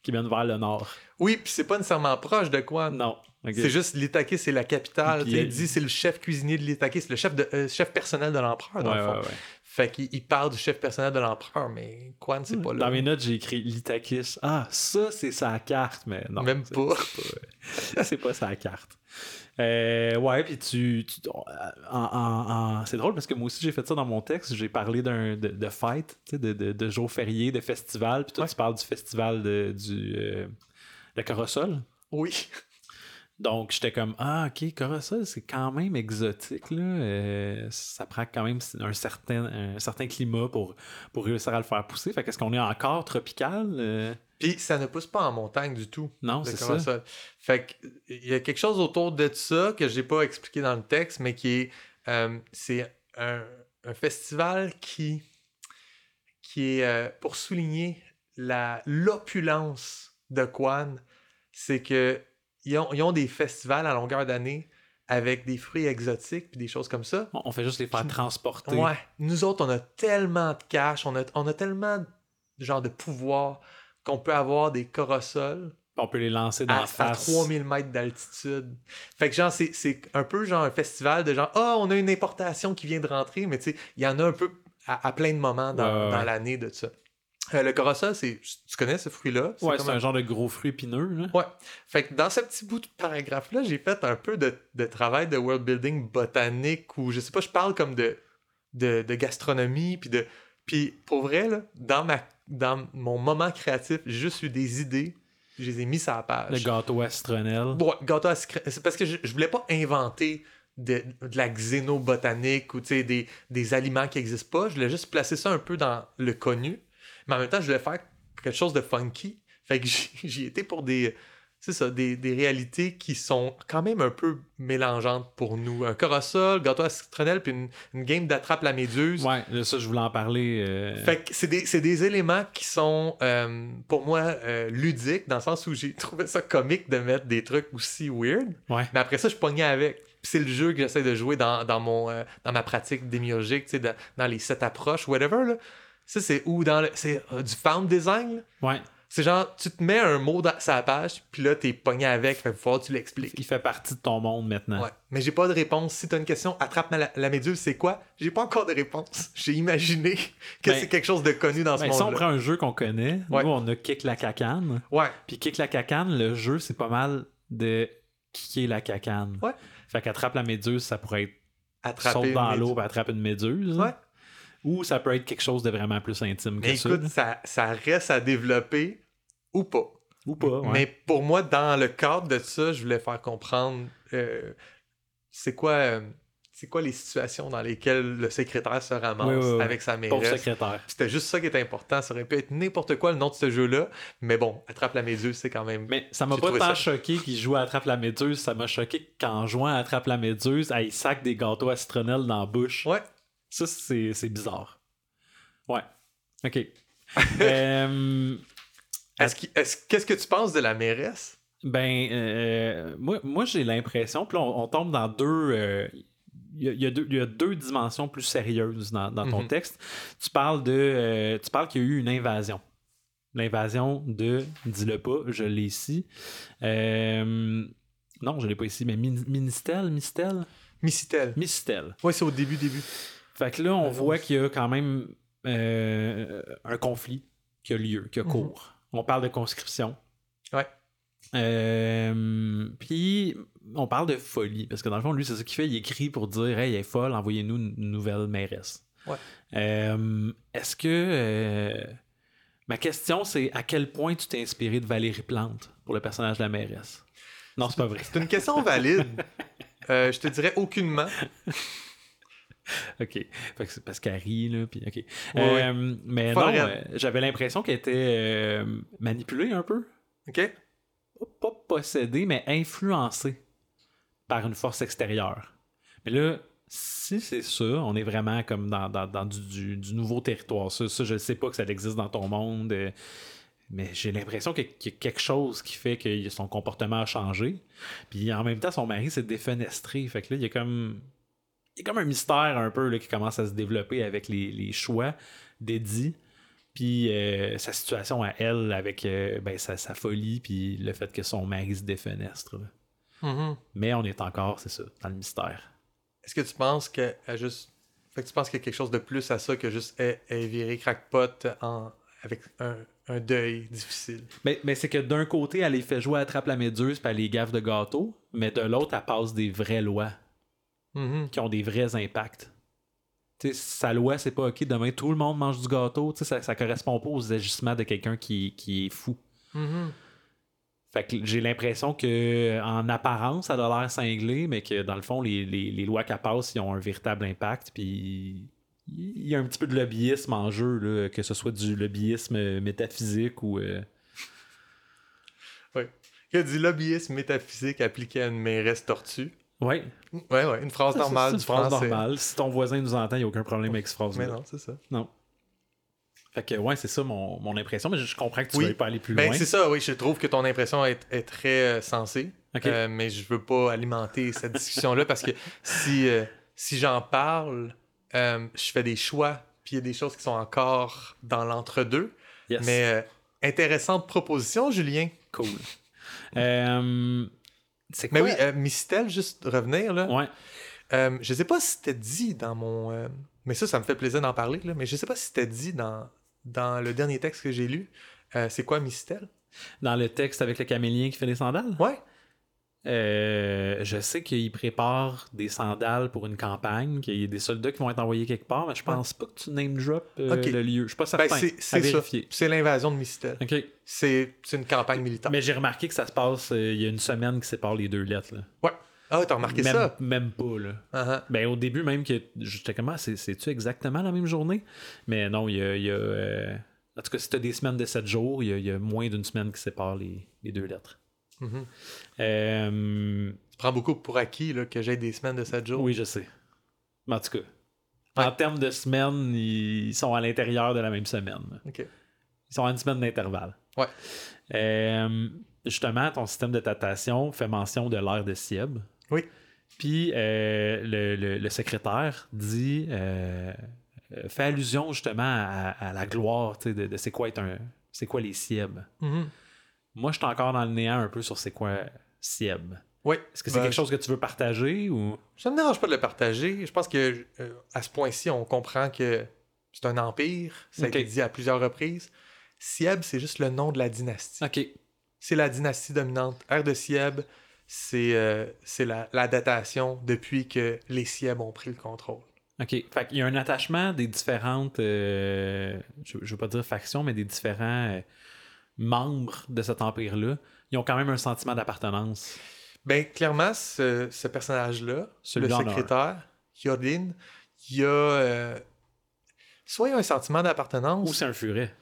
qui mène vers le nord. Oui, puis c'est pas nécessairement proche de quoi. Non. C'est juste l'Itakis, c'est la capitale. Il- dit c'est le chef cuisinier de l'Itakis, le chef, de, euh, chef personnel de l'empereur, Ouais, dans le fond. ouais. Fait qu'il il parle du chef personnel de l'empereur, mais Quan, c'est pas là. Dans mes notes, j'ai écrit Litakis. Ah, ça, c'est sa carte, mais non. Même c'est- pas. C'est pas, c'est pas sa carte. Euh, ouais, puis tu. c'est drôle parce que moi aussi, j'ai fait ça dans mon texte. J'ai parlé d'un, de, de fête, de, de, de jour férié, de festival. Puis toi, tu parles du festival de, du. euh, Corosol. Oui. Donc, j'étais comme, ah, ok, Corosol, c'est quand même exotique, là. Euh, ça prend quand même un certain, un certain climat pour, pour réussir à le faire pousser. Fait qu'est-ce qu'on est encore tropical? Euh, Puis ça ne pousse pas en montagne du tout. non, c'est ça. Fait que, il y a quelque chose autour de ça que j'ai pas expliqué dans le texte, mais qui est. euh, c'est un, un festival qui. qui est. pour souligner la, l'opulence de Quan, c'est que. Ils ont, ils ont des festivals à longueur d'année avec des fruits exotiques puis des choses comme ça. On fait juste les faire transporter. Ouais. Nous autres, on a tellement de cash, on a, on a tellement de genre de pouvoir qu'on peut avoir des corosols On peut les lancer dans à, la à face. 3000 mètres d'altitude. Fait que genre, c'est, un peu genre un festival de genre, ah, on a une importation qui vient de rentrer, mais tu sais, il y en a un peu à, à plein de moments dans, Ouais, ouais, dans ouais. l'année de ça. Euh, le corosol, c'est, tu connais ce fruit-là? Ouais, comme c'est un genre de gros fruit épineux. Là. Ouais. Fait que dans ce petit bout de paragraphe-là, j'ai fait un peu de, de travail de world building botanique ou je sais pas, je parle comme de, de, de gastronomie. Puis de. Puis pour vrai, là, dans, ma, dans mon moment créatif, j'ai juste eu des idées. Je les ai mis sur la page. Le gâteau astronel. Ouais, gâteau C'est parce que je, je voulais pas inventer de, de la xénobotanique ou des, des aliments qui n'existent pas. Je voulais juste placer ça un peu dans le connu. Mais en même temps, je voulais faire quelque chose de funky. Fait que j'y étais pour des. C'est ça, des, des réalités qui sont quand même un peu mélangeantes pour nous. Un corosol, gâteau à citronnelle, puis une, une game d'attrape la méduse. Ouais, là, ça, je voulais en parler. euh, Fait que c'est des, des éléments qui sont, euh, pour moi, euh, ludiques, dans le sens où j'ai trouvé ça comique de mettre des trucs aussi weird. Ouais. Mais après ça, je pognais avec. C'est le jeu que j'essaie de jouer dans, dans, mon, euh, dans ma pratique sais, dans, dans les sept approches, whatever. Là. Ça, c'est où dans le. C'est euh, du found design. là? Ouais. C'est genre, tu te mets un mot dans sa page, puis là, t'es pogné avec, fait faut que tu l'expliques. Il fait partie de ton monde maintenant. Ouais. Mais j'ai pas de réponse. Si t'as une question, attrape la, la méduse, c'est quoi? J'ai pas encore de réponse. J'ai imaginé que Ben, c'est quelque chose de connu dans ce Ben, si on prend un jeu qu'on connaît, Ouais. nous, on a Kick la cacane. Ouais. Puis Kick la cacane, le jeu, c'est pas mal de kicker la cacane. Ouais. Fait qu'attrape la méduse, ça pourrait être Attraper saute dans l'eau attrape une méduse. Ouais. Ou ça peut être quelque chose de vraiment plus intime que Mais ça. écoute, ça, ça reste à développer ou pas. Ou pas, ouais. Mais pour moi, dans le cadre de ça, je voulais faire comprendre euh, c'est quoi, euh, c'est quoi les situations dans lesquelles le secrétaire se ramasse Oui, oui, oui. avec sa mairesse. secrétaire. C'était juste ça qui était important. Ça aurait pu être n'importe quoi le nom de ce jeu-là. Mais bon, Attrape la méduse, c'est quand même. Mais ça m'a pas tant ça. choqué qu'il joue à Attrape la méduse, ça m'a choqué qu'en jouant à Attrape la méduse, il sac des gâteaux à citronnelle dans la bouche. Ouais. Ça, c'est c'est bizarre. Ouais. OK. Euh, Est-ce qu'il- est-ce- Qu'est-ce que tu penses de la mairesse? ben, euh, moi, moi j'ai l'impression, puis on, on tombe dans deux. euh, Il y, a- y a deux, il y a deux dimensions plus sérieuses dans, dans ton Mhm. texte. Tu parles de. euh, tu parles qu'il y a eu une invasion. L'invasion de. Dis-le pas, je l'ai ici. Euh, non, je l'ai pas ici, mais Min- Ministel, Mistel? Micitel. Mistel. Ouais, c'est au début, début. Fait que là, on voit qu'il y a quand même euh, un conflit qui a lieu, qui a Mhm. cours. On parle de conscription. Ouais. Euh, Puis, on parle de folie, parce que dans le fond, lui, c'est ce qu'il fait. Il écrit pour dire Hey, elle est folle, envoyez-nous une nouvelle mairesse. Ouais. Euh, Est-ce que. euh, Ma question, c'est à quel point tu t'es inspiré de Valérie Plante pour le personnage de la mairesse? Non, c'est pas vrai. C'est une question valide. Euh, je te dirais aucunement. OK. Fait que c'est parce qu'elle rit, là, puis OK. Ouais, Euh, mais Folle non, euh, j'avais l'impression qu'elle était euh, manipulée un peu. OK? Pas possédée, mais influencée par une force extérieure. Mais là, si c'est ça, on est vraiment comme dans, dans- dans du, du- du nouveau territoire. Ça, ça, je ne sais pas que ça existe dans ton monde, mais j'ai l'impression qu'il y a- qu'il y a quelque chose qui fait que son comportement a changé. Puis en même temps, son mari s'est défenestré. Fait que là, il y a comme. Il y a comme un mystère un peu là, qui commence à se développer avec les, les choix d'Eddie. Puis euh, sa situation à elle avec euh, ben, sa, sa folie, puis le fait que son mari se défenestre. Mhm. Mais on est encore, c'est ça, dans le mystère. Est-ce que tu penses qu'elle a juste Fait que tu penses qu'il y a quelque chose de plus à ça que juste est, viré crackpot en, avec un, un deuil difficile? Mais, mais c'est que d'un côté, elle les fait jouer à Attrape la Méduse puis elle les gaffe de gâteau, mais de l'autre, elle passe des vraies lois Mhm. qui ont des vrais impacts. Tu sais, sa loi, c'est pas OK, demain tout le monde mange du gâteau. Tu sais, ça, ça correspond pas aux agissements de quelqu'un qui, qui est fou. Mhm. Fait que j'ai l'impression que en apparence, ça a l'air cinglé, mais que dans le fond, les, les, les lois qu'elle passe, ils ont un véritable impact. Puis il y a un petit peu de lobbyisme en jeu, là, que ce soit du lobbyisme métaphysique ou. euh, Il y a du lobbyisme métaphysique appliqué à une mairesse tortue. Ouais, Ouais, ouais, une phrase c'est normale une du phrase français. normale. Si ton voisin nous entend, il n'y a aucun problème avec cette phrase Mais non, c'est ça. Non. Fait que ouais, c'est ça mon, mon impression, mais je, comprends que tu Oui. ne veux pas aller plus Ben, loin. c'est ça, oui, je trouve que ton impression est, est très euh, sensée. Ok. Euh, mais je veux pas alimenter cette discussion-là parce que si, euh, si j'en parle, je fais des choix, puis il y a des choses qui sont encore dans l'entre-deux. Yes. Mais intéressante proposition, Julien. cool. Euh, c'est Mais oui, euh, Mistel, juste revenir, là. Ouais. Euh, je sais pas si c'était dit dans mon. euh, mais ça, ça me fait plaisir d'en parler, là. Mais je sais pas si c'était dit dans, dans le dernier texte que j'ai lu. Euh, c'est quoi Mistel? Dans le texte avec le camélien qui fait des sandales? Ouais. Euh, je sais qu'il prépare des sandales pour une campagne, qu'il y a des soldats qui vont être envoyés quelque part, mais je pense pas que tu name drop euh, le lieu. Je suis pas certain. Ben, c'est vérifier. C'est l'invasion de Mistel. Ok. C'est une campagne militaire. Mais j'ai remarqué que ça se passe euh, il y a une semaine qui sépare les deux lettres. Là. Ouais. Ah, t'as remarqué même, ça? Même pas, là. Uh-huh. Ben, au début, même que j'étais comme, ah, c'est- c'est-tu exactement la même journée? Mais non, il y a. il y a, En tout cas, si t'as des semaines de 7 jours, il y a, il y a moins d'une semaine qui sépare les, les deux lettres. Mhm. Euh, Tu prends beaucoup pour acquis là, que j'ai des semaines de 7 jours? oui, je sais. Mais en tout cas, en termes de semaines, ils sont à l'intérieur de la même semaine. Ils sont à une semaine d'intervalle. Ouais. Euh, justement, ton système de datation fait mention de l'ère de Sieb. Oui. Puis euh, le, le- le secrétaire dit fait allusion justement à, à la gloire de, de c'est quoi être un c'est quoi les Sieb. Moi, je suis encore dans le néant un peu sur c'est quoi Sieb. Oui. Est-ce que c'est Ben, quelque chose que tu veux partager ou? Ça me dérange pas de le partager. Je pense que euh, à ce point-ci, on comprend que c'est un empire. Ça a été dit à plusieurs reprises. Sieb, c'est juste le nom de la dynastie. Ok. C'est la dynastie dominante. Ère de Sieb, c'est euh, la, la datation depuis que les Sieb ont pris le contrôle. OK. Fait qu'il y a un attachement des différentes, euh, je, je veux pas dire factions, mais des différents membres de cet empire-là. Ils ont quand même un sentiment d'appartenance. Ben, clairement, ce, ce personnage-là, le secrétaire, Yodin, il y a euh, soit il a un sentiment d'appartenance, Ou c'est un furet.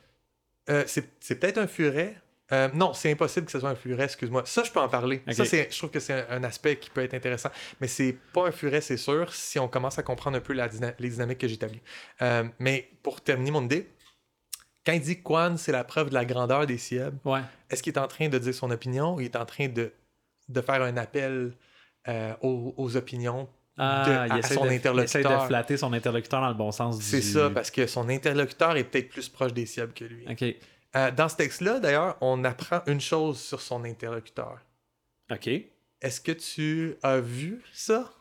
euh, c'est peut-être un furet. Euh, non, c'est impossible que ce soit un furet, excuse-moi. Ça, je peux en parler. Ça, je trouve que c'est un, un aspect qui peut être intéressant. Mais c'est pas un furet, c'est sûr, si on commence à comprendre un peu la les dynamiques que j'établis. Euh, mais pour terminer mon idée, quand il dit Quan, c'est la preuve de la grandeur des Sieb, Ouais. est-ce qu'il est en train de dire son opinion ou il est en train de, de faire un appel euh, aux, aux opinions Ah, de- il, à son de, il essaie de interlocuteur? flatter son interlocuteur dans le bon sens C'est du... ça, parce que son interlocuteur est peut-être plus proche des Sieb que lui. Euh, dans ce texte-là, d'ailleurs, on apprend une chose sur son interlocuteur. OK. Est-ce que tu as vu ça?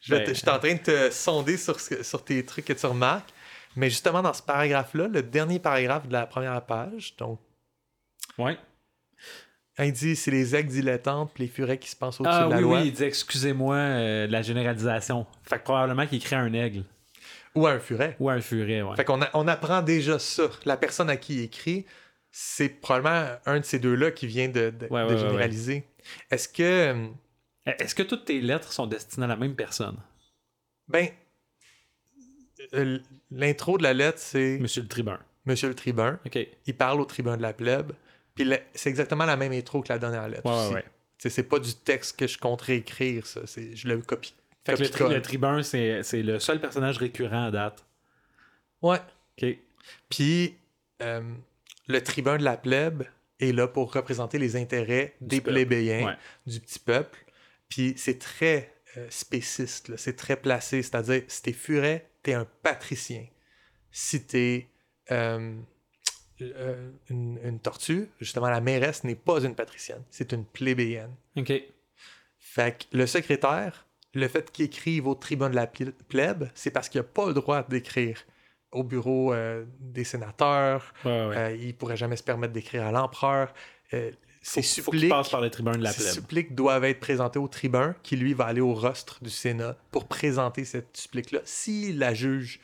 Je, Ben, te- je suis en train de te sonder sur, sur tes trucs que tu remarques. Mais justement, dans ce paragraphe-là, le dernier paragraphe de la première page, donc, Ouais. il dit c'est les aigles dilettantes puis les furets qui se pensent au-dessus Ah de la oui, loi. oui, il dit excusez-moi euh, la généralisation. Fait que probablement qu'il crée un aigle. Ou un furet. Ou un furet, ouais. Fait qu'on a- on apprend déjà ça. La personne à qui il écrit, c'est probablement un de ces deux-là qui vient de, de- Ouais, de ouais, ouais, généraliser. Est-ce que. euh, Est-ce que toutes tes lettres sont destinées à la même personne? Ben. Euh, L'intro de la lettre, c'est Monsieur le tribun. Monsieur le tribun. OK. Il parle au tribun de la plèbe. Puis c'est exactement la même intro que la dernière lettre. ouais, aussi. ouais. C'est pas du texte que je compte réécrire, ça. C'est- Je le copie. Fait que le, tri- Copie-colle. le tribun, c'est c'est le seul personnage récurrent à date. Ouais. OK. Puis euh, le tribun de la plèbe est là pour représenter les intérêts Du des peuple. plébéiens, Ouais. du petit peuple. Puis c'est très euh, spéciste, c'est très placé. C'est-à-dire, si t'es furet, t'es un patricien. Si t'es euh, euh, une, une tortue, justement, la mairesse n'est pas une patricienne, c'est une plébéienne. OK. Fait que le secrétaire le fait qu'il écrive au tribun de la pl- plèbe, c'est parce qu'il n'a pas le droit d'écrire au bureau euh, des sénateurs. Ouais, ouais. Il ne pourrait jamais se permettre d'écrire à l'empereur. Qu'il suppliques, passe par le tribun de la ses plèbe. suppliques doivent être présentées au tribun, qui lui va aller au rostre du Sénat pour présenter cette supplique-là, s'il la juge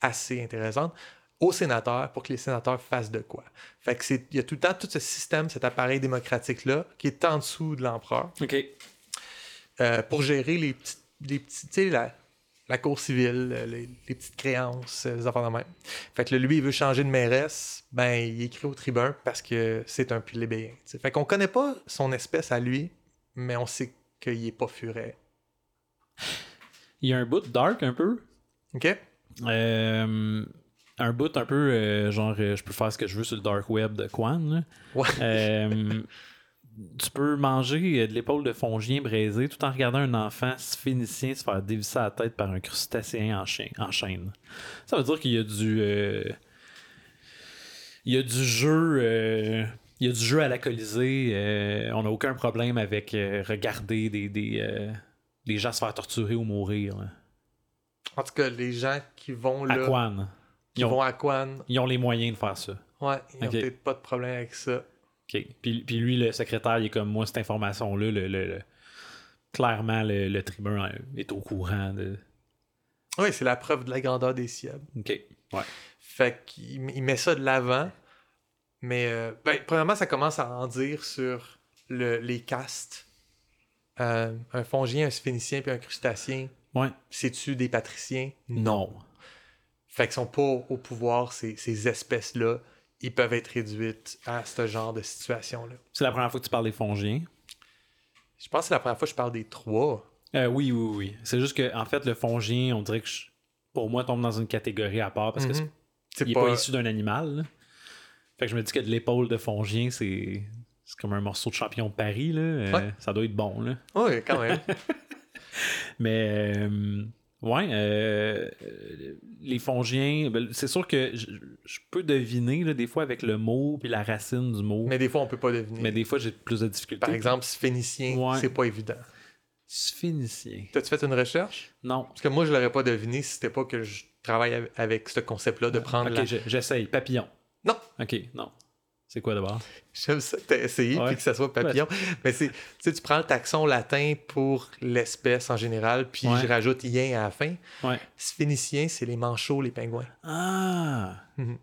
assez intéressante, aux sénateurs pour que les sénateurs fassent de quoi. Fait que c'est, il y a tout le temps tout ce système, cet appareil démocratique-là, qui est en dessous de l'empereur, OK. euh, pour gérer les petits, les petits tu sais, la, la cour civile, euh, les, les petites créances, euh, les affaires de même. Fait que là, lui, il veut changer de mairesse, ben, il écrit au tribun parce que c'est un plébéien. tu sais. Fait qu'on connaît pas son espèce à lui, mais on sait qu'il est pas furet. Il y a un bout dark un peu. OK? Euh, un bout un peu euh, genre euh, je peux faire ce que je veux sur le dark web de Quan. là. Ouais. Euh, tu peux manger euh, de l'épaule de fongien braisé tout en regardant un enfant phénicien se faire dévisser la tête par un crustacéen en, chaîne. en chaîne. Ça veut dire qu'il y a du. euh, il y a du jeu. euh, il y a du jeu à euh, on n'a aucun problème avec regarder des, des, des gens se faire torturer ou mourir. là. En tout cas, les gens qui vont À là, Quan. qui Ils ont, vont à Quan, ils ont les moyens de faire ça. ouais, ils n'ont peut-être pas de problème avec ça. OK. Puis, puis lui, le secrétaire, il est comme moi, cette information-là, le, le- le- clairement, le, le tribun est au courant de. Oui, c'est la preuve de la grandeur des ciels. OK. Ouais. Fait qu'il il met ça de l'avant. Mais, euh, ben, premièrement, ça commence à en dire sur le- les castes. Euh, un fongien, un sphénicien puis un crustacien, Ouais. c'est-tu des patriciens? Non. Fait qu'ils sont pas au pouvoir, ces, ces espèces-là. Ils peuvent être réduites à ce genre de situation-là. C'est la première fois que tu parles des fongiens? Je pense que c'est la première fois que je parle des trois. Euh, oui, oui, oui. C'est juste que, en fait, le fongien, on dirait que je- pour moi, tombe dans une catégorie à part parce que Mhm. c'est- il n'est pas... issu d'un animal. là. Fait que je me dis que de l'épaule de fongien, c'est. C'est comme un morceau de champion de Paris, là. Euh, Ouais. Ça doit être bon, là. Oui, quand même. Mais euh, ouais, euh, euh, les fongiens, ben, c'est sûr que je, je peux deviner là, des fois avec le mot puis la racine du mot, mais, Mais des fois, on peut pas deviner. des fois j'ai plus de difficultés. Par exemple, sphénicien, Ouais. c'est pas évident. Sphénicien. T'as-tu fait une recherche? Non. Parce que moi, je l'aurais pas deviné si c'était pas que je travaille av- avec ce concept-là de prendre Ok, la... je- j'essaye. Papillon. Non! Ok, non. C'est quoi d'abord? J'aime ça que t'as essayé Ouais. puis que ça soit papillon. Mais c'est, tu tu prends le taxon latin pour l'espèce en général, puis Ouais. je rajoute ien à la fin. Ouais. Sphénicien, c'est les manchots, les pingouins. Ah! Mhm.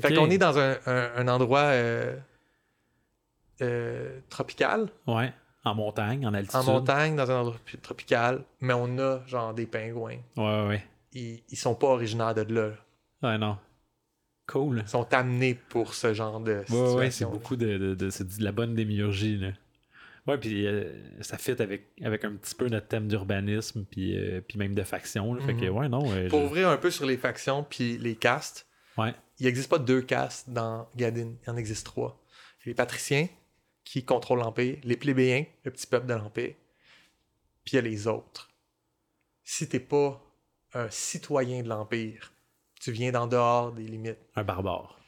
Fait qu'on est dans un, un- un endroit euh, euh, tropical, Ouais. En montagne, en altitude. en montagne, dans un endroit pi- tropical, mais on a genre des pingouins. Ouais, ouais. Ils, ils sont pas originaires de là. là. Ouais, non. Cool. Sont amenés pour ce genre de Ouais, situation. ouais, c'est beaucoup de, de, de- c'est de la bonne démiurgie, là. Ouais, puis euh, ça fit avec, avec un petit peu notre thème d'urbanisme, puis, euh, puis même de faction. là. Fait que, Mhm. ouais, non. euh, Pour je- ouvrir un peu sur les factions puis les castes, Ouais. il n'existe pas deux castes dans Gadin. Il en existe trois. Les patriciens, qui contrôlent l'Empire, les plébéiens, le petit peuple de l'Empire, puis il y a les autres. Si t'es pas un citoyen de l'Empire, tu viens d'en dehors des limites. Un barbare.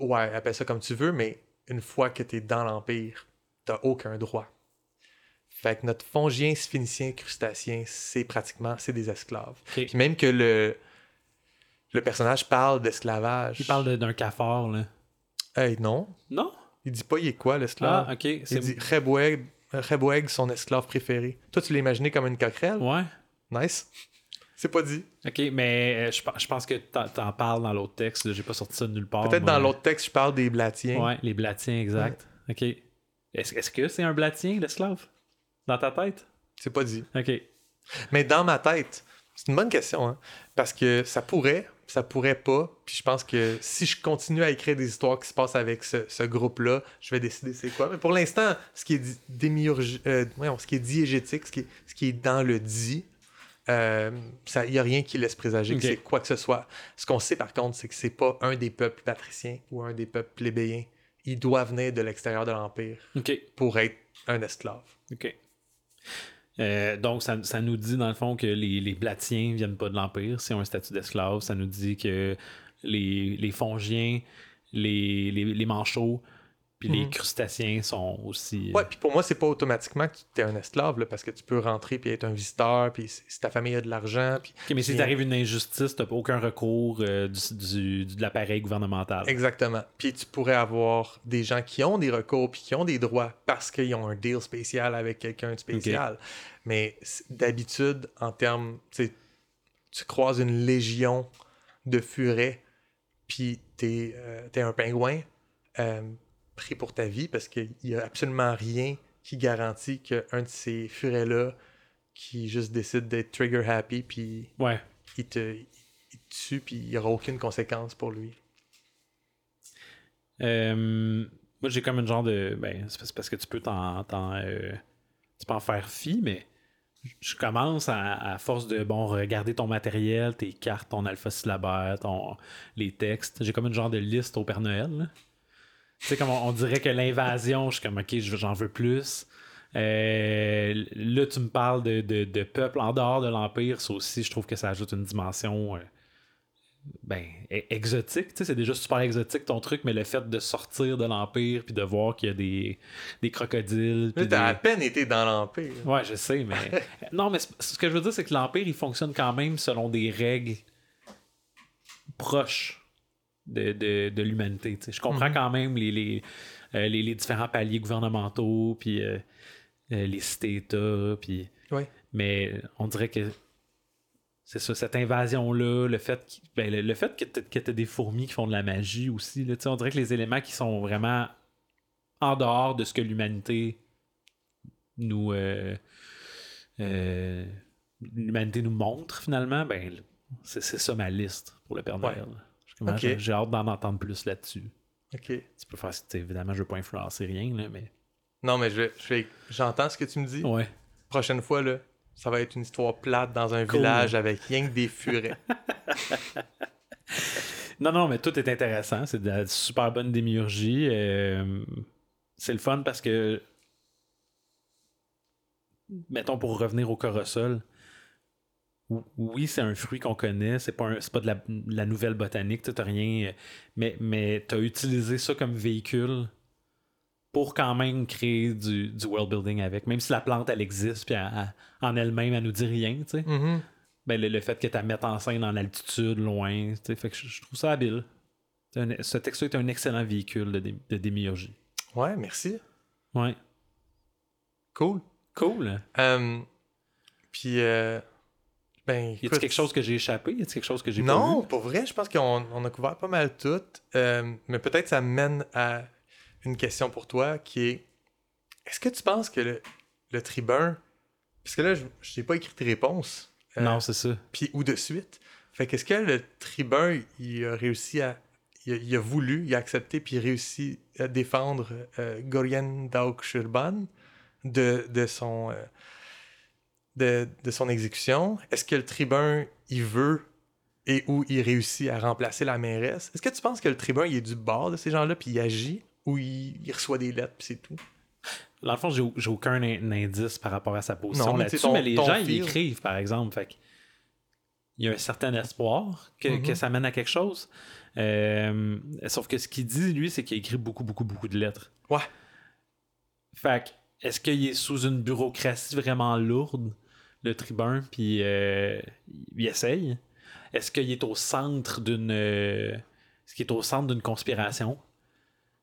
Ouais, appelle ça comme tu veux, mais une fois que t'es dans l'Empire, t'as aucun droit. Fait que notre fongien, sphénicien, crustacien, c'est pratiquement, c'est des esclaves. Puis même que le, le personnage parle d'esclavage. Il parle d'un cafard, là. Hey, non. Non? Il dit pas il est quoi l'esclave? Ah, ok. il dit Rebweg, Rebweg, son esclave préféré. Toi, tu l'as imaginé comme une coquerelle? Ouais. Nice. C'est pas dit. Ok, mais euh, je, je pense que t'en, parles dans l'autre texte. J'ai pas sorti ça de nulle part. Peut-être dans l'autre texte, je parle des blatiens. Ouais, les blatiens, exact. Ok. Est-ce, que c'est un blatien, l'esclave? Dans ta tête? C'est pas dit. Ok. Mais dans ma tête, c'est une bonne question, hein? Parce que ça pourrait, ça pourrait pas. Puis je pense que si je continue à écrire des histoires qui se passent avec ce, ce groupe-là, je vais décider c'est quoi. Mais pour l'instant, ce qui est di- démiurgi- euh, voyons, ce qui est diégétique, ce qui est, ce qui est dans le dit, il n'y a rien qui laisse présager que c'est quoi que ce soit. Ce qu'on sait par contre, c'est que c'est pas un des peuples patriciens ou un des peuples plébéiens. Il doit venir de l'extérieur de l'Empire pour être un esclave. OK. Euh, donc, ça, ça nous dit, dans le fond, que les, les Blatiens viennent pas de l'Empire, c'est un statut d'esclave. Ça nous dit que les, les Fongiens, les, les, les Manchots, Puis les Mhm. crustacés sont aussi. euh, Ouais, puis pour moi, c'est pas automatiquement que tu es un esclave, là, parce que tu peux rentrer puis être un visiteur, puis si ta famille a de l'argent, puis mais si Bien. t'arrive une injustice, t'as pas aucun recours euh, du, du- de l'appareil gouvernemental. Exactement. Puis tu pourrais avoir des gens qui ont des recours puis qui ont des droits parce qu'ils ont un deal spécial avec quelqu'un de spécial. Mais d'habitude, en termes, tu croises une légion de furets, puis t'es euh, t'es un pingouin euh, pris pour ta vie parce qu'il n'y a absolument rien qui garantit qu'un de ces furets-là qui juste décide d'être trigger happy puis Ouais. il te, il te tue puis il n'y aura aucune conséquence pour lui. Euh, moi, j'ai comme une genre de. Ben, c'est parce- que tu peux t'en. t'en, euh, tu peux en faire fi, mais je commence à, à force de bon regarder ton matériel, tes cartes, ton alpha syllabaire, ton, les textes. J'ai comme une genre de liste au Père Noël. là. Tu sais, comme on, on dirait que l'invasion, je suis comme ok, je- j'en veux plus. Euh, là, tu me parles de, de, de peuple en dehors de l'Empire. Ça aussi, je trouve que ça ajoute une dimension. euh, ben, e- exotique, tu sais, c'est déjà super exotique ton truc, mais le fait de sortir de l'Empire puis de voir qu'il y a des, des crocodiles. Mais t'as à peine été dans l'Empire. Ouais, je sais, mais. non, mais ce que je veux dire, c'est que l'Empire, il fonctionne quand même selon des règles proches de, de, de l'humanité. Je comprends Mhm. quand même les, les, euh, les, les différents paliers gouvernementaux, puis euh, euh, les cités-États, puis. Ouais. Mais on dirait que c'est ça, cette invasion-là, le fait, qu'- ben, le, le fait que tu que t'aies des fourmis qui font de la magie aussi, là, on dirait que les éléments qui sont vraiment en dehors de ce que l'humanité nous. euh, l'humanité nous montre finalement, ben, c'est ça ma liste pour le Père. Noël. J'ai hâte d'en entendre plus là-dessus. OK. Tu peux faire, évidemment, je veux pas influencer rien, là, mais. Non, mais je, j'entends ce que tu me dis. Ouais. Prochaine fois, là, ça va être une histoire plate dans un Cool. village avec rien que des furets. Non, non, mais tout est intéressant. C'est de la super bonne démiurgie. Euh, c'est le fun parce que, mettons, pour revenir au corosol, oui, c'est un fruit qu'on connaît. C'est pas, un- pas de la, de la nouvelle botanique. Tu rien. Mais, mais tu as utilisé ça comme véhicule pour quand même créer du, du world building avec. Même si la plante, elle existe, puis elle- elle- en elle-même, elle nous dit rien, tu sais Mhm. ben, le, le fait que tu la mettes en scène en altitude, loin, tu sais, fait que je, je trouve ça habile. Un- ce texte est un excellent véhicule de, de démiurgie. Ouais, merci. Ouais. Cool. Cool. Euh, puis, euh, ben, Y a-t-il quelque chose que j'ai échappé? Y a-t-il quelque chose que j'ai pas Non, vu? pour vrai, je pense qu'on on a couvert pas mal tout. Euh, mais peut-être ça mène à une question pour toi qui est est-ce que tu penses que le, le tribun. Parce que là, je n'ai pas écrit tes réponses. euh, Non, c'est ça. puis ou de suite. Fait qu'est-ce que le tribun, il a réussi à. Il a, il a voulu, il a accepté, puis il a réussi à défendre euh, Gorien Dauk Shurban de, de son. De, de son exécution. Est-ce que le tribun, il veut et où il réussit à remplacer la mairesse? Est-ce que tu penses que le tribun, il est du bord de ces gens-là, puis il agit, ou il, il reçoit des lettres, puis c'est tout? Dans le fond, j'ai j'ai aucun in- indice par rapport à sa position là-dessus, mais les gens, ils écrivent, par exemple. Fait il y a un certain espoir que, Mhm. que ça mène à quelque chose. Euh, sauf que ce qu'il dit, lui, c'est qu'il a écrit beaucoup, beaucoup, beaucoup de lettres. Ouais. Fait que, est-ce qu'il est sous une bureaucratie vraiment lourde, le tribun, puis euh, il essaye? Est-ce qu'il est au centre d'une. euh, est-ce qu'il est au centre d'une conspiration?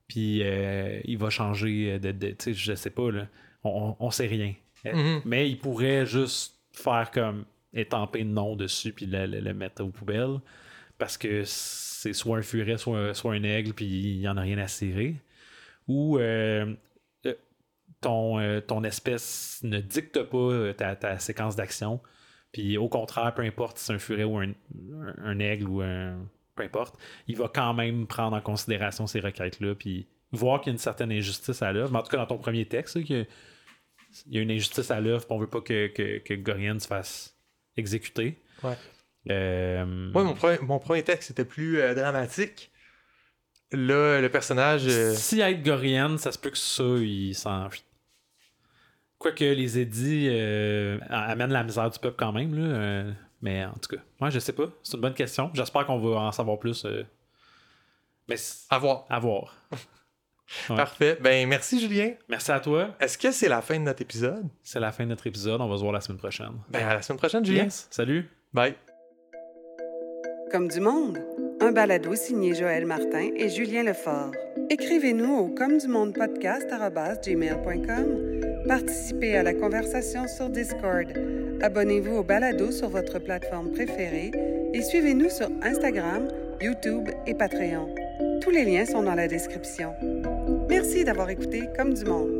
Puis euh, il va changer de. de- tu sais, je sais pas, là. On, on, sait rien. Euh, Mhm. Mais il pourrait juste faire comme étamper le nom dessus puis le, le- le mettre aux poubelles. Parce que c'est soit un furet, soit, soit un aigle, puis il n'y en a rien à cirer. Ou euh, ton, euh, ton espèce ne dicte pas euh, ta, ta séquence d'action. Puis au contraire, peu importe si c'est un furet ou un, aigle ou un. peu importe, il va quand même prendre en considération ces requêtes-là. Puis voir qu'il y a une certaine injustice à l'œuvre. Mais en tout cas, dans ton premier texte, là, il y a une injustice à l'œuvre, puis on veut pas que, que, que Gorian se fasse exécuter. Ouais. Euh, Ouais, mon premier, mon premier texte était plus euh, dramatique. Là, le personnage. euh, Si être Gorian, ça se peut que ça, il s'en. Quoique les édits euh, amènent la misère du peuple quand même, là. euh, mais en tout cas, moi je sais pas. C'est une bonne question. J'espère qu'on va en savoir plus. euh, mais à voir. à voir. Ouais. Parfait. Ben, merci, Julien. Merci à toi. Est-ce que c'est la fin de notre épisode? C'est la fin de notre épisode. On va se voir la semaine prochaine. Ben, à la semaine prochaine, Julien. Yes. Salut. Bye. Comme du monde, un balado signé Joël Martin et Julien Lefort. Écrivez-nous au comme du monde podcast@gmail.com. Participez à la conversation sur Discord. Abonnez-vous au balado sur votre plateforme préférée et suivez-nous sur Instagram, YouTube et Patreon. Tous les liens sont dans la description. Merci d'avoir écouté Comme du monde.